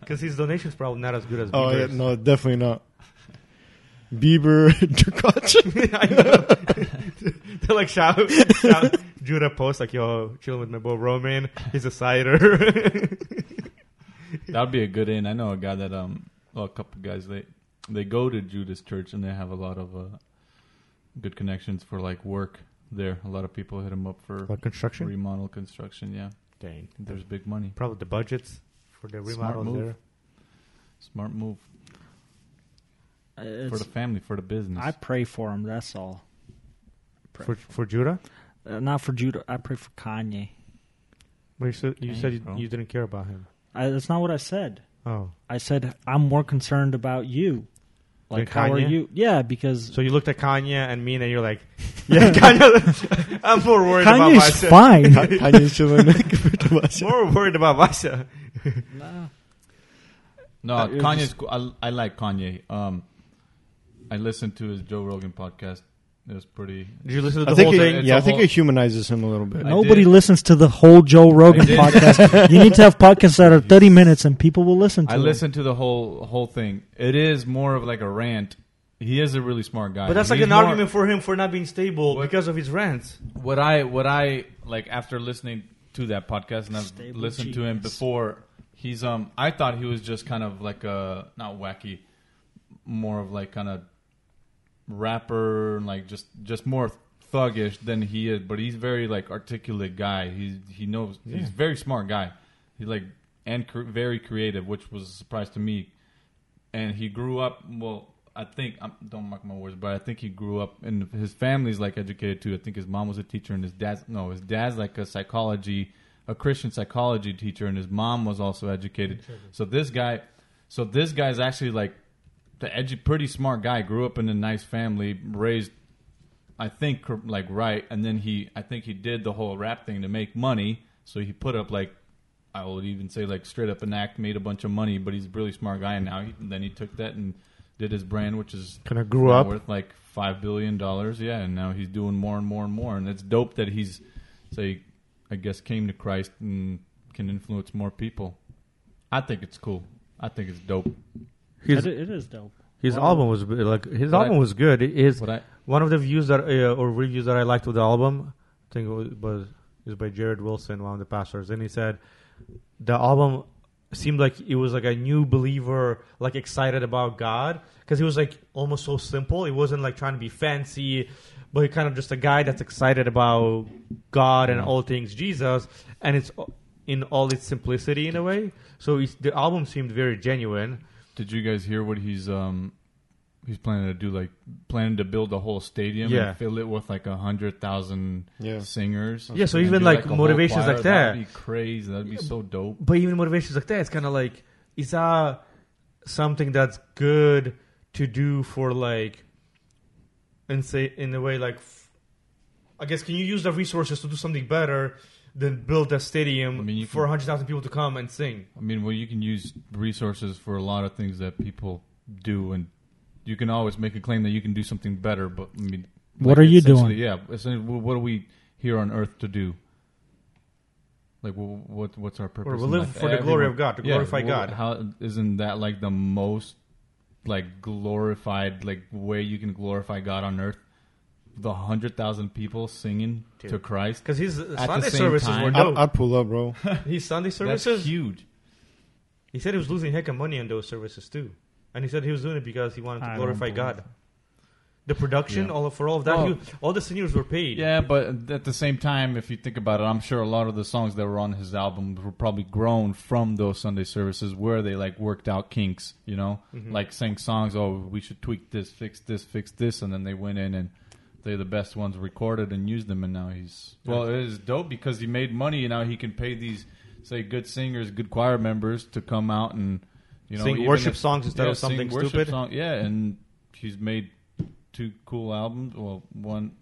Because his donations probably not as good as oh yeah, Bieber's. no, definitely not. Bieber, Durkach. I know. They're like shout, shout Judah post like yo chilling with my boy Roman. He's a cider. That would be a good in. I know a guy that um, well, a couple guys they they go to Judah's Church and they have a lot of uh, good connections for like work there. A lot of people hit him up for What construction? remodel construction. Yeah, Dang. there's big money. Probably the budgets for the Smart move. there. Smart move for the family, for the business. I pray for him. That's all. Pray. For for Judah. Uh, not for Judah. I pray for Kanye. But you said you, Dang, said you, you didn't care about him. I, that's not what I said. Oh, I said I'm more concerned about you. Like, Like how are you? Yeah, because so you looked at Kanye and me, and you're like, yeah, Kanye. I'm more worried about Kanye's myself. fine. Kanye's chilling compared to us. More worried about myself. Nah. no, Uh, Kanye's. just- cool. I, I like Kanye. Um, I listened to his Joe Rogan podcast. It was pretty. Did you listen to the I think whole it, thing? It's yeah, a I think whole- it humanizes him a little bit. I Nobody did. listens to the whole Joe Rogan did. podcast. you need to have podcasts that are 30 minutes and people will listen to I them. listened to the whole whole thing. It is more of like a rant. He is a really smart guy. But that's like He's an more- argument for him for not being stable What- because of his rants. What I what I like after listening to that podcast and I've Stable listened to him genius. before. He's um. I thought he was just kind of like a not wacky, more of like kind of rapper, and like just just more thuggish than he is. But he's very like articulate guy. He's he knows he's Yeah. a very smart guy. He like and cr- very creative, which was a surprise to me. And he grew up well. I think um, don't mark my words, but I think he grew up and his family's like educated too. I think his mom was a teacher and his dad's no, his dad's like a psychology, a Christian psychology teacher, and his mom was also educated. So this guy, so this guy's actually like the edgy, pretty smart guy. Grew up in a nice family, raised, I think like right, and then he, I think he did the whole rap thing to make money. So he put up like. I would even say like straight up an act, made a bunch of money, but he's a really smart guy. And now he, then he took that and did his brand, which is Kind of grew up. worth like five billion dollars. Yeah, and now he's doing more and more and more, and it's dope that he's say, I guess, came to Christ and can influence more people. I think it's cool. I think it's dope. His It- it is dope. his Wow. album was like his What I- album was good. His I one of the views that uh, or reviews that I liked with the album, I think it was, was is by Jared Wilson, one of the pastors, and he said the album seemed like it was like a new believer, like excited about God, because it was like almost so simple. It wasn't like trying to be fancy, but he kind of just a guy that's excited about God and all things Jesus, and it's in all its simplicity in a way. So the album seemed very genuine. Did you guys hear what he's um He's planning to do like planning to build a whole stadium Yeah. and fill it with like a hundred thousand Yeah. singers. Yeah, so And even, do, like, a whole motivations choir. like that. That'd be crazy. That'd be so dope. But even motivations like that, it's kind of like, is that something that's good to do for like, and say in a way like, f- I guess can you use the resources to do something better than build a stadium I mean, for can- hundred thousand people to come and sing? I mean, well, you can use resources for a lot of things that people do, and you can always make a claim that you can do something better. But I mean, What are you doing? Yeah, essentially, what are we here on Earth to do? Like, wh- what what's our purpose? we in live life? for the glory of God, to yeah, glorify well, God. How isn't that like the most like glorified like way you can glorify God on Earth? The hundred thousand people singing Dude. to Christ. Because his the Sunday same services time- were I'd, dope. I'd pull up, bro. his Sunday That's services, huge. he said he was losing heck of money on those services too, and he said he was doing it because he wanted to I glorify God. The production, Yeah. all of, for all of that, Well- he- all the singers were paid. Yeah, but at the same time, if you think about it, I'm sure a lot of the songs that were on his album were probably grown from those Sunday services where they like worked out kinks, you know, Mhm. like sang songs. Oh, we should tweak this, fix this, fix this, and then they went in and they're the best ones recorded and used them. And now he's well, it is dope because he made money and now he can pay these say good singers, good choir members to come out and you know Sing worship if- songs instead yeah, of something stupid. song- yeah, and he's made two cool albums. Well, one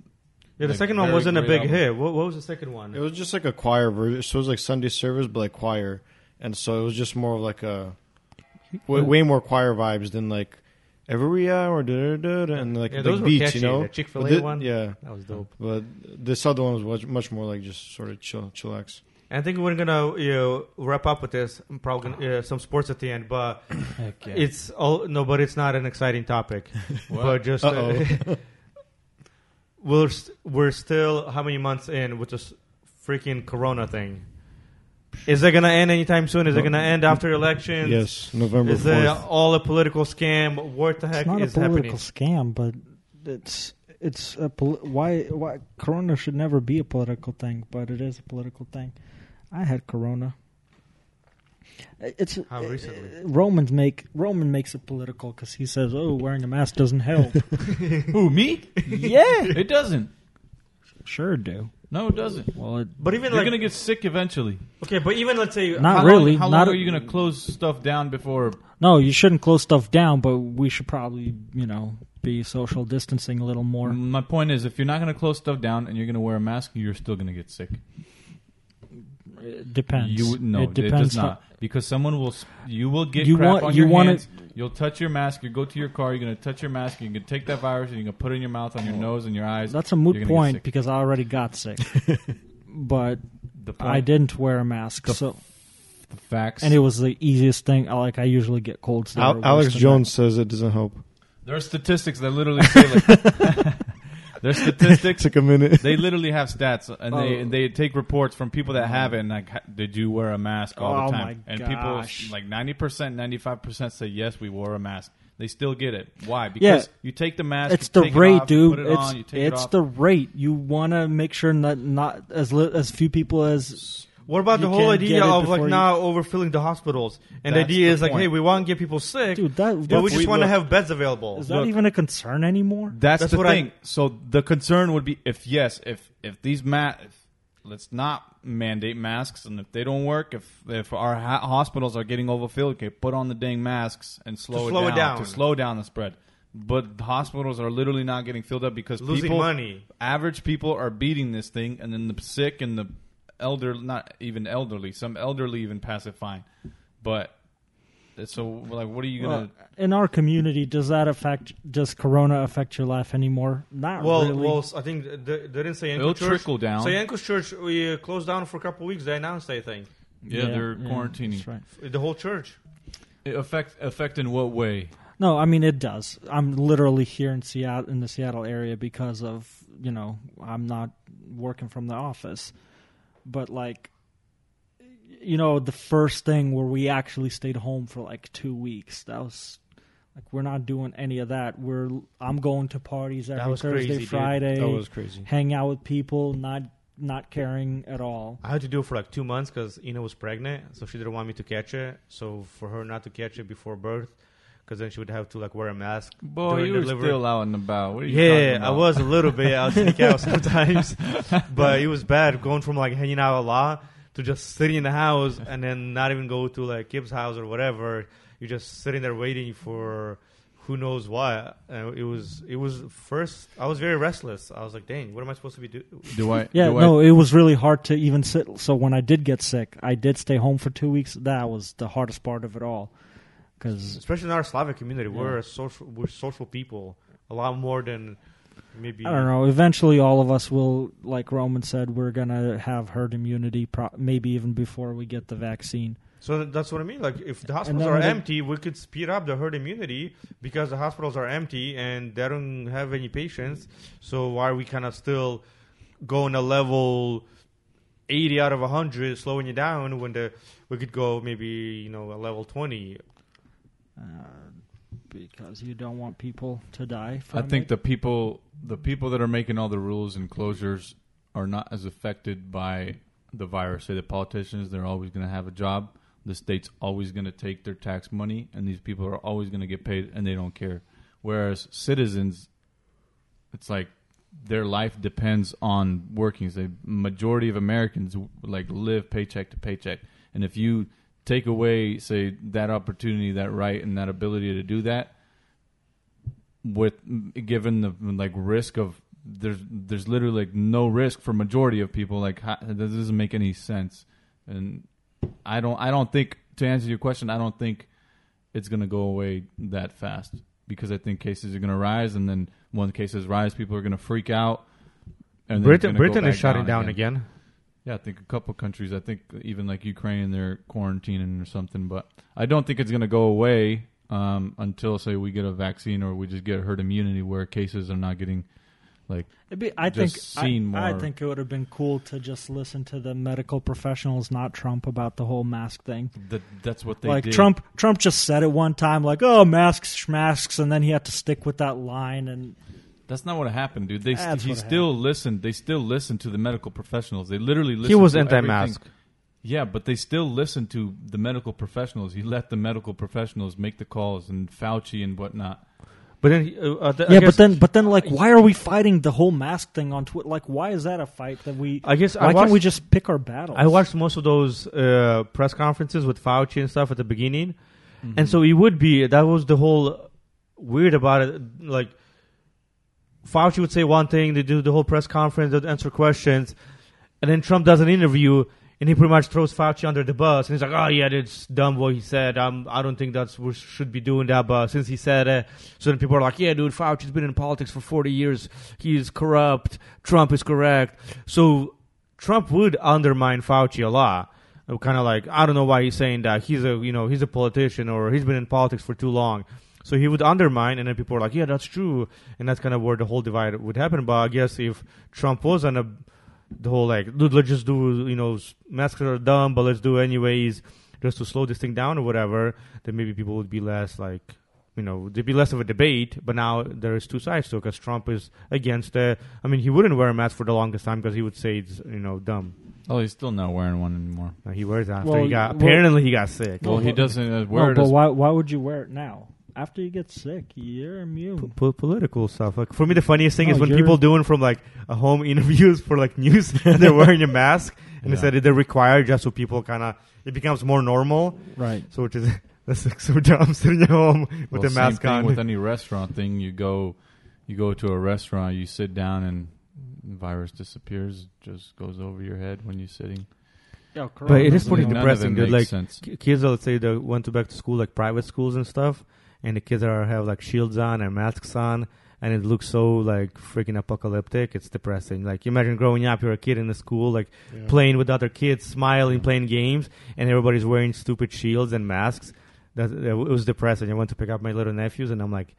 Yeah, the Like, second one wasn't a big album. hit. What, what was the second one? It was just like a choir version. So it was like Sunday service, but like choir. And so it was just more of like a way, way more choir vibes than like every hour, da, da, da, and like Yeah, the those were beats, catchy. you know. The Chick-fil-A one? yeah. that was dope. But this other one was much, much more like just sort of chill, chillax. I think we're gonna you know, wrap up with this. I'm probably gonna, uh, some sports at the end, but Heck yeah. it's all no, but it's not an exciting topic. But just uh, Uh-oh. we're st- we're still how many months in with this freaking Corona thing? Is it gonna end anytime soon? Is it gonna end after elections? Yes, November Is it all a political scam? What the heck It's not a political happening? scam, but it's it's a poli- why why Corona should never be a political thing, but it is a political thing. I had Corona. It's How eh, recently? Eh, Romans make Roman makes it political because he says, "Oh, wearing a mask doesn't help." Who me? yeah, It doesn't. sure do. No, it doesn't. Well, it, But even You're like gonna get sick eventually. okay, but even let's say Not how really. Long, how not long are you gonna close stuff down before? no, you shouldn't close stuff down, but we should probably, you know, be social distancing a little more. My point is, if you're not gonna close stuff down and you're gonna wear a mask, you're still gonna get sick. It depends. You would- no, it it, depends. does not because someone will. You will get You crap want- on you your wanna- hands. You'll touch your mask. You go to your car. You're gonna touch your mask. You're gonna take that virus and you're gonna put it in your mouth, on your oh. nose, and your eyes. That's a moot You're gonna get point because I already got sick, but the point, I didn't wear a mask. The so the facts. and it was the easiest thing. Like I usually get colds. Al- Alex than Jones says it doesn't help. there are statistics that literally say like. There's statistics Took a minute. they literally have stats and they Oh. and they take reports from people that have it and like ha- did you wear a mask all Oh the my time and gosh. people like 90% 95% say yes we wore a mask they still get it why Yeah. because you take the mask It's you the take it rate, off, you dude. put it it's on, you take it off. the rate. You want to make sure that not as li- as few people as What about You the whole can't idea get it of like before you- now overfilling the hospitals? And the That's idea the is like, point. hey, we want to get people sick, dude. That but we that's, just want to look- have beds available. is that Look. even a concern anymore? that's, That's the what I- thing so the concern would be if yes if if these ma- if, let's not mandate masks and if they don't work if if our ha- hospitals are getting overfilled okay put on the dang masks and slow, slow it it, down, down. to slow down the spread but the hospitals are literally not getting filled up because Losing people, money. average people are beating this thing and then the sick and the elder not even elderly some elderly even pass it fine but so like what are you gonna Well, in our community, does that affect? Does Corona affect your life anymore? Not Well, really. well, I think they, they didn't say It'll Church. trickle down. So Yanko's Church, we uh, closed down for a couple of weeks. They announced, I think, yeah, they're quarantining That's right. the whole church. It affect affect in what way No, I mean it does. I'm literally here in Seattle, in the Seattle area, because of you know I'm not working from the office. But like, you know, the first thing where we actually stayed home for like two weeks. That was like we're not doing any of that. We're I'm going to parties every Thursday, crazy, dude. Friday, That was crazy. hang out with people, not not caring at all. I had to do it for like two months because Ina was pregnant, so she didn't want me to catch it. So for her not to catch it before birth, because then she would have to like wear a mask. Boy, you were delivery. still out and about. What are you Yeah, talking I was a little bit. I'll sneak out sometimes, but it was bad going from like hanging out a lot to just sitting in the house and then not even go to like Kip's house or whatever. You're just sitting there waiting for who knows why. Uh, it was it was first. I was very restless. I was like, dang, what am I supposed to be doing? Do I? Yeah, do I- no, it was really hard to even sit. So when I did get sick, I did stay home for two weeks. That was the hardest part of it all, because Especially in our Slavic community, we're a social we're social people a lot more than maybe. I don't know. Eventually, all of us will, like Roman said, we're gonna have herd immunity. Pro- maybe even before we get the vaccine. So that's what I mean. Like, if the hospitals are empty, we could speed up the herd immunity because the hospitals are empty and they don't have any patients. So why are we kind of still going a level eighty out of hundred, slowing you down when the we could go maybe you know a level twenty? Uh, because you don't want people to die. I think it. the people, the people that are making all the rules and closures, are not as affected by the virus. Say the politicians, they're always going to have a job. The state's always going to take their tax money, and these people are always going to get paid, and they don't care. Whereas citizens, it's like their life depends on working. The majority of Americans like live paycheck to paycheck, and if you take away, say, that opportunity, that right, and that ability to do that, with given the like risk of there's there's literally like no risk for majority of people. Like how, that doesn't make any sense, and I don't I don't think to answer your question, I don't think it's gonna go away that fast because I think cases are gonna rise, and then when cases rise, people are gonna freak out. And then Britain Britain is shutting down again. Yeah, I think a couple countries. I think even like Ukraine, they're quarantining or something. But I don't think it's going to go away um, until say we get a vaccine or we just get herd immunity, where cases are not getting like. Be, I think seen I, I think it would have been cool to just listen to the medical professionals, not Trump, about the whole mask thing. That, that's what they like did. Trump, Trump just said it one time, like "Oh, masks, masks," and then he had to stick with that line. And That's not what happened, dude. They That's he what still listened. They still listened to the medical professionals. They literally listened. He was to anti-mask. everything. Yeah, but they still listened to the medical professionals. He let the medical professionals make the calls and Fauci and whatnot. But then, he- uh, uh, th- I yeah, guess- but then, but then, like, why are we fighting the whole mask thing on Twitter? Like, why is that a fight that we? I guess I why watched, can't we just pick our battles? I watched most of those uh, press conferences with Fauci and stuff at the beginning, Mm-hmm. and so it would be that was the whole weird about it. Like Fauci would say one thing, they do the whole press conference, they'd answer questions, and then Trump does an interview, and he pretty much throws Fauci under the bus, and he's like, "Oh yeah, that's dumb what he said. I don't think that's we should be doing that." But since he said it, so then people are like, "Yeah, dude, Fauci's been in politics for forty years. He's corrupt. Trump is correct." So Trump would undermine Fauci a lot. Kind of like I don't know why he's saying that. He's a you know he's a politician or he's been in politics for too long. So he would undermine, and then people were like, "Yeah, that's true," and that's kind of where the whole divide would happen. But I guess if Trump was on a the whole like, dude, let's just do you know masks are dumb, but let's do anyways, just to slow this thing down or whatever, then maybe people would be less like. You know, there'd be less of a debate, but now there's two sides to it because Trump is against it. I mean, he wouldn't wear a mask for the longest time because he would say it's you know dumb. Oh, he's still not wearing one anymore. No, he wears it after Well, he got. well- apparently, he got sick. Well, he doesn't uh, No, wear it. but why? Why would you wear it now? After you get sick, you're immune. Po- political stuff. Like for me, the funniest thing No, is when you're- people doing from like a home interviews for like news and they're wearing a mask and they said they're required just so people kind of it becomes more normal. Right. So which is that's like so dumb sitting at home with well, the same mask thing on. With any restaurant thing, you go, you go to a restaurant, you sit down, and the virus disappears. Just goes over your head when you're sitting. Yeah, correct. But it is pretty depressing, dude. Like sense. Kids, let's say they went to back to school, like private schools and stuff, and the kids are have like shields on and masks on, and it looks so like freaking apocalyptic. It's depressing. Like imagine growing up, you're a kid in the school, like playing with other kids, smiling, playing games, and everybody's wearing stupid shields and masks. That it was depressing. I went to pick up my little nephews, and I'm like,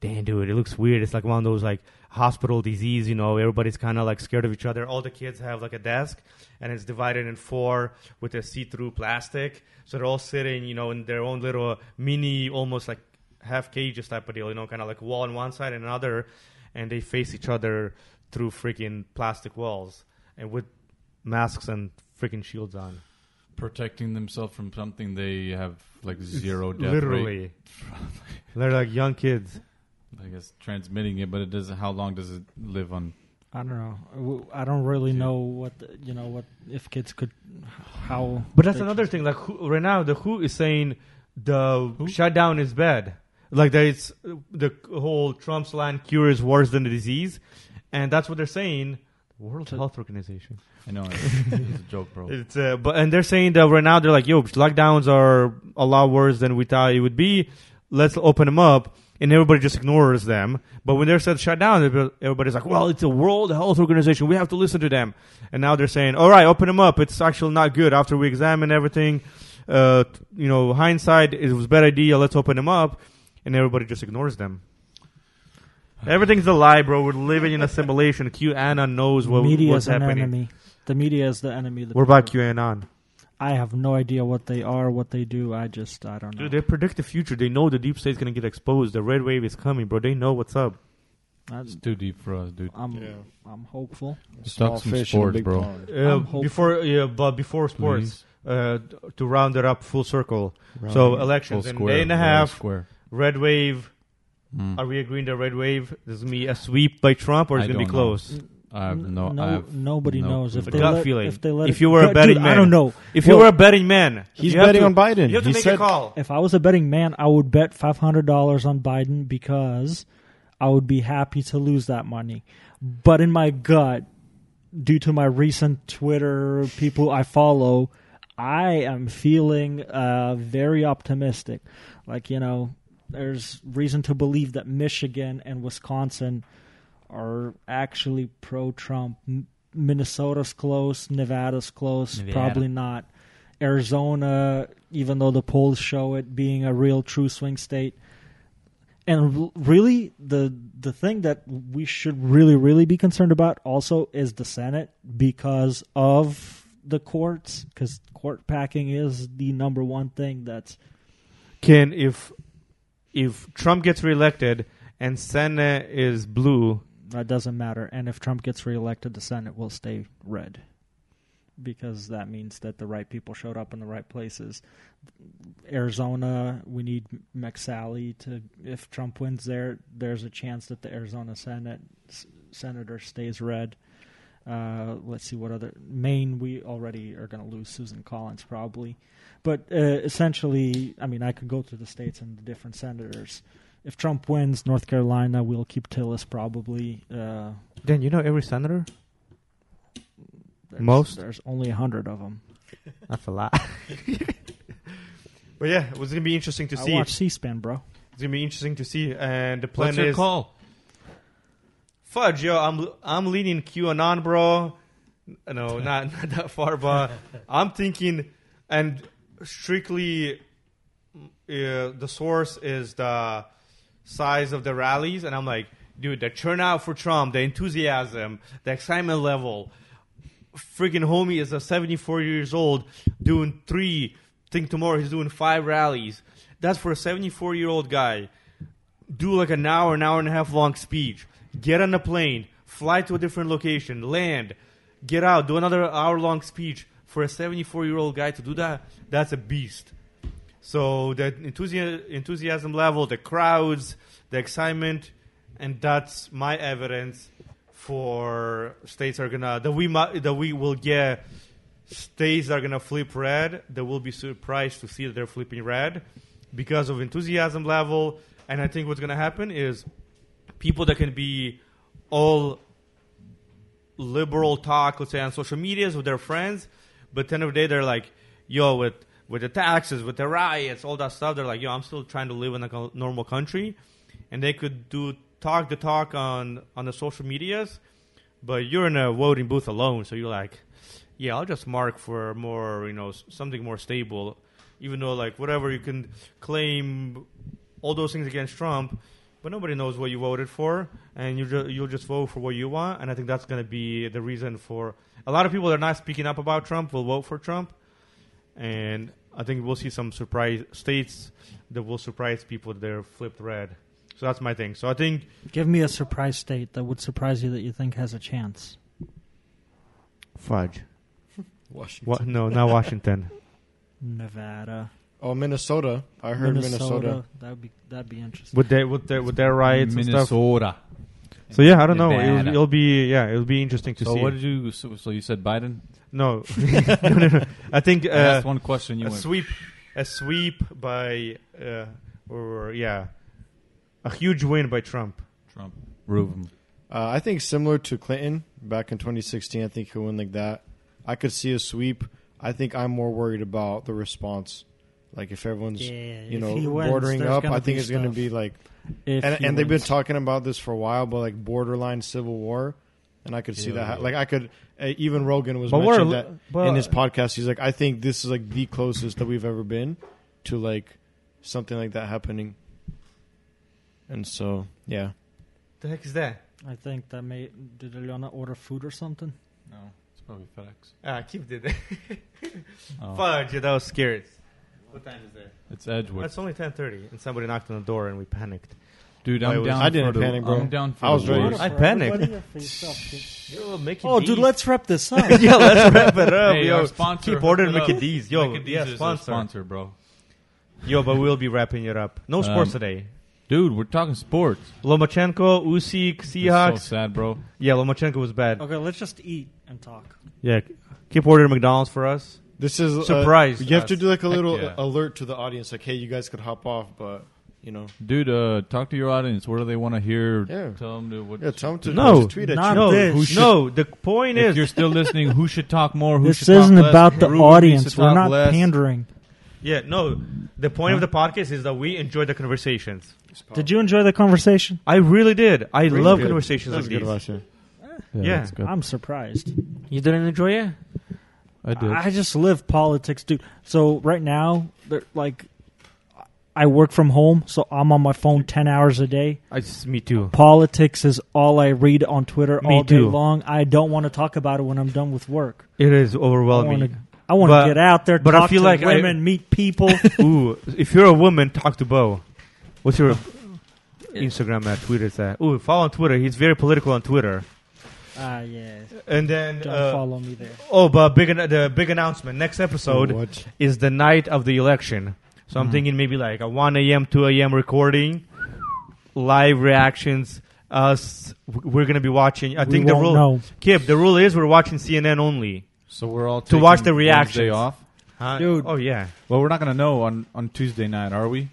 "Damn, dude, it looks weird. It's like one of those like hospital disease. You know, everybody's kind of like scared of each other. All the kids have like a desk, and it's divided in four with a see-through plastic. So they're all sitting, you know, in their own little mini, almost like half cages type of deal. You know, kind of like wall on one side and another, and they face each other through freaking plastic walls and with masks and freaking shields on. protecting themselves from something they have like zero death rate. Literally, they're like young kids. I guess transmitting it, but it doesn't. How long does it live on? I don't know. I don't really know what the, you know what if kids could how. But that's another thing. Like who, right now, the WHO is saying the shutdown is bad. Like that, it's the whole Trump's land cure is worse than the disease, and that's what they're saying. World Health Organization. I know it's, it's a joke, bro. It's uh, but and they're saying that right now they're like, yo, lockdowns are a lot worse than we thought it would be. Let's open them up, and everybody just ignores them. But when they're said shut down, everybody's like, well, it's a World Health Organization. We have to listen to them. And now they're saying, all right, open them up. It's actually not good. After we examine everything, uh, you know, hindsight, it was a bad idea. Let's open them up, and everybody just ignores them. Everything's a lie, bro. We're living in a simulation. QAnon knows what, media what's is an happening. enemy. The media is the enemy. Of the What about people. QAnon? I have no idea what they are, what they do. I just I don't know. Dude, they predict the future. They know the deep state's gonna get exposed. The red wave is coming, bro. They know what's up. I, It's too deep for us, dude. I'm Yeah. I'm hopeful. Let's Small talk some fish in a sports, big bro. pond. Uh, hopeful. before, yeah, but before sports, uh, to round it up full circle. Round so it. elections Full in a square, day and a half. Square. Red wave. Mm. Are we agreeing that red wave is gonna be a sweep by Trump, or is it gonna be don't know. close? I have no. no I have nobody no knows if they gut let, feeling. if they let If it- you were a Dude, betting I man. don't know. If Well- you were a betting man, He's betting to- on Biden. You have to He make said, a call. If I was a betting man, I would bet five hundred dollars on Biden because I would be happy to lose that money. But in my gut, due to my recent Twitter people I follow, I am feeling uh, very optimistic. Like you know, there's reason to believe that Michigan and Wisconsin are actually pro-Trump. Minnesota's close, Nevada's close, Nevada. probably not. Arizona, even though the polls show it being a real true swing state. And really, the the thing that we should really, really be concerned about also is the Senate because of the courts, because court packing is the number one thing that's Can if if Trump gets reelected and Senate is blue, that doesn't matter. And if Trump gets reelected, the Senate will stay red because that means that the right people showed up in the right places. Arizona, we need McSally to. If Trump wins there, there's a chance that the Arizona Senate s- senator stays red. Uh, let's see what other Maine. We already are going to lose Susan Collins probably, but uh, essentially, I mean, I could go through the states and the different senators. If Trump wins North Carolina, we'll keep Tillis probably. Uh, then you know every senator. there's, Most? there's only a hundred of them. That's a lot. but yeah, it was gonna be interesting to I see. watch C-SPAN, bro. It's gonna be interesting to see, and the plan What's your is call? Fudge. Yo, I'm I'm leaning QAnon, bro. No, not not that far, but I'm thinking, and strictly, uh, the source is the size of the rallies, and I'm like, dude, the turnout for Trump, the enthusiasm, the excitement level. Freaking homie is a 74 years old doing three. Think tomorrow he's doing five rallies. That's for a 74 year old guy. Do like an hour, an hour and a half long speech. Get on a plane, fly to a different location, land, get out, do another hour long speech. For a 74 year old guy to do that, that's a beast. So the enthusiasm, enthusiasm level, the crowds, the excitement, and that's my evidence for states are gonna that we might that we will get states are gonna flip red. That will be surprised to see that they're flipping red because of enthusiasm level. And I think what's gonna happen is people that can be all liberal talk, let's say on social medias with their friends, but at the the day they're like, yo, with with the taxes, with the riots, all that stuff, they're like, yo, I'm still trying to live in a normal country, and they could do talk the talk on on the social medias, but you're in a voting booth alone, so you're like, yeah, I'll just mark for more, you know, something more stable, even though like whatever you can claim all those things against Trump, but nobody knows what you voted for, and you ju- you'll just vote for what you want, and I think that's going to be the reason for a lot of people that are not speaking up about Trump will vote for Trump, and I think we'll see some surprise states that will surprise people that they're flipped red. So that's my thing. So I think Give me a surprise state that would surprise you that you think has a chance. fudge. Washington. What? No, not Washington. Nevada, Oh, Minnesota. I heard Minnesota. That would be that'd be interesting. With their with their with their riots and stuff. Minnesota. So yeah, I don't know. It'll, it'll be yeah, it'll be interesting to So see. what did you? So, so you said Biden? no. no, no, no. I think I uh, asked one question. You a went. sweep, a sweep by uh, or yeah, a huge win by Trump. Trump. Reuben. Uh, I think similar to Clinton back in 2016. I think he'll win like that. I could see a sweep. I think I'm more worried about the response. Like if everyone's Yeah, you know he wins, bordering up, I think it's going to be like If and, and they've been talking about this for a while, but like borderline civil war, and I could see Yeah, that. yeah. Like I could, uh, even Rogan was But we're mentioning li- that but- in his podcast. He's like, I think this is like the closest that we've ever been to like something like that happening. And so, yeah, The heck is that? I think that may did Eliana order food or something? No, it's probably FedEx. Ah, keep did that. Oh. Fudge, that was scary. What time is it? It's Edgewood. It's only ten thirty, and somebody knocked on the door, and we panicked. Dude, I I'm was- down. I didn't the, panic, bro. I'm down for I was the ready. worst. I panicked. Yo, Mickey Oh, D's. dude, let's wrap this up. yeah, let's wrap it up. Hey, yo, our sponsor, keep ordering hook it Mickey. D's. Yo, Mickey D's yeah, is a sponsor. sponsor, bro. Yo, but we'll be wrapping it up. No sports Um, today. Dude, we're talking sports. Lomachenko, Usyk, It's Seahawks. so sad, bro. yeah, Lomachenko was bad. okay, let's just eat and talk. Yeah, keep ordering McDonald's for us. This is uh, Surprise You have to do like a little yeah. alert to the audience, like, hey, you guys could hop off, but you know, Dude, uh, talk to your audience. What do they want to hear? Yeah. Tell them to what. yeah, tell them to No, tweet at not you. no, this. who Who no. The point if is, you're still listening, who should talk more? Who This should isn't less? about the Ruben audience. We're not less. pandering. yeah, no. The point of the podcast is that we enjoy the conversations. Did you enjoy the conversation? I really did. I Really love good. conversations That like was good, these. Vasya. Yeah. that's good. I'm surprised. You didn't enjoy it? I did. I just live politics, dude. So right now, they're like, I work from home, so I'm on my phone ten hours a day. I just, me too. Politics is all I read on Twitter Me all day too. long. I don't want to talk about it when I'm done with work. It is I overwhelming. I want to get out there, but I feel to like I- women, meet people. Ooh, if you're a woman, talk to Bo. What's your Instagram at? Twitter that? Ooh, follow on Twitter. He's very political on Twitter. Ah, yes. And then, Don't uh, follow me there. oh, but big an- the big announcement. Next episode What? is the night of the election. So I'm Mhm. thinking maybe like a 1 a.m., 2 a.m. recording, live reactions. Us, we're gonna be watching. I We think the won't rule, know. Kip, the rule is we're watching CNN only. so we're all To taking watch the Wednesday reactions. off. Huh? Dude. Oh yeah. Well, we're not gonna know on on Tuesday night, are we?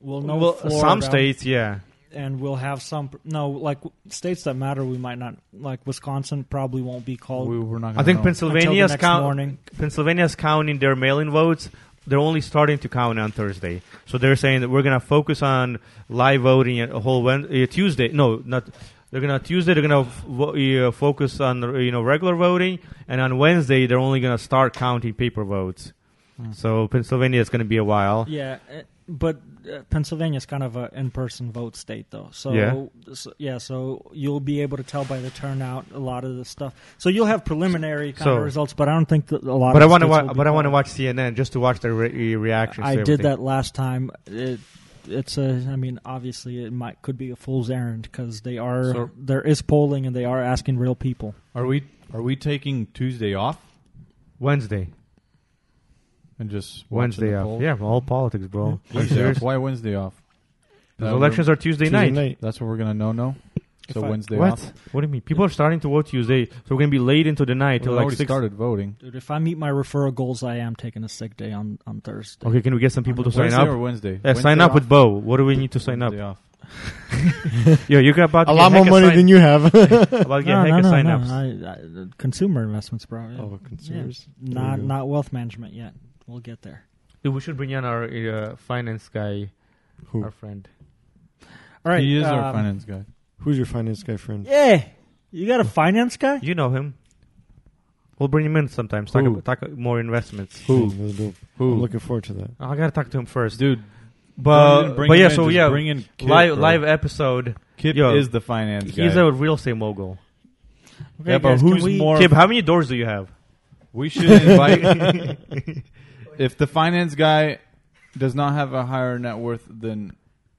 We'll know well, Florida, some states, yeah. And we'll have some. No, like states that matter, we might not. Like Wisconsin, probably won't be called. We, we're not. Gonna I think know. until Pennsylvania's next count. morning. Pennsylvania's counting their mail-in votes. They're only starting to count on Thursday, so they're saying that we're gonna focus on live voting a whole Wed- uh, Tuesday. No, not. They're gonna Tuesday. They're gonna f- vo- uh, focus on you know regular voting, and on Wednesday they're only gonna start counting paper votes. Hmm. So Pennsylvania is gonna be a while. Yeah, but uh, Pennsylvania's kind of an in-person vote state, though. So Yeah. so- yeah, so you'll be able to tell by the turnout a lot of the stuff. So you'll have preliminary kind So- of results, but I don't think that a lot. But I want to, wa- will be but I want to watch CNN just to watch their re- reactions. I to did that last time. It, it's a. I mean, obviously, it might could be a fool's errand because they are So- there is polling and they are asking real people. Are we are we taking Tuesday off Wednesday. And just Wednesday off. Yeah, all politics, bro. Wednesday off. Why Wednesday off? The elections are Tuesday, Tuesday night. night. That's what we're gonna know. No. If So I- Wednesday What? off. What do you mean? People are starting to vote Tuesday, so we're gonna be late into the night We till like six. started voting. Dude, if I meet my referral goals, I am taking a sick day on on Thursday. Okay, can we get some people to sign Wednesday up? or Wednesday? Yeah, sign Wednesday up off? with Bo. What do we need to sign up? Wednesday off. Yo, you got about A lot more money sign- than you have. about to no, no, no, sign no. ups. I, I, consumer investments, bro. Yeah. oh, consumers. Yeah. Not not wealth management yet. We'll get there. Dude, we should bring in our uh, finance guy, Who? our friend. All right. he is our um, finance guy. Who's your finance guy friend? Yeah, you got a finance guy? You know him. We'll bring him in sometimes. Talk, Who? about, talk more investments. Who? That's dope. Who? I'm looking forward to that. Oh, I gotta talk to him first. Dude, but bring but him yeah, in, so just yeah, bring in Kip, live bro. live episode. Kip Yo, is the finance guy. He's a real estate mogul. Okay, Yeah, but guys, can who's we- more- Kip, how many doors do you have? we should invite. if the finance guy does not have a higher net worth than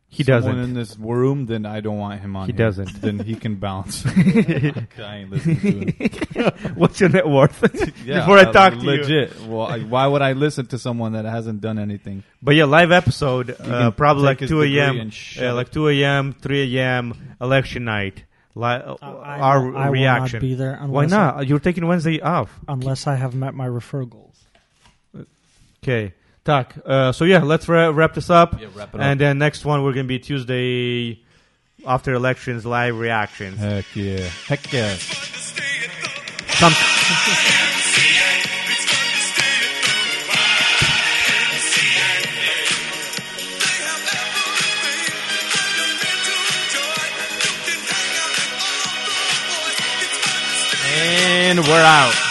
He someone doesn't. in this room, then I don't want him on. He here. doesn't. Then he can bounce. I ain't listening to him. What's your net worth? Yeah, Before I uh, talk to you. legit. Well, I, why would I listen to someone that hasn't done anything? But yeah, live episode, uh, can probably take like his 2 degree a.m. and shut Yeah, it. like 2 a.m., 3 a.m. election night. Li- I- I our will- I will reaction. not be there Why unless not? You're taking Wednesday off. unless I have met my referral goals. Okay. Tak. Uh, so yeah, let's ra- wrap this up. Yeah, wrap it And then next one, we're going to be Tuesday after elections live reactions. Heck yeah. Heck yeah. Some- and we're out.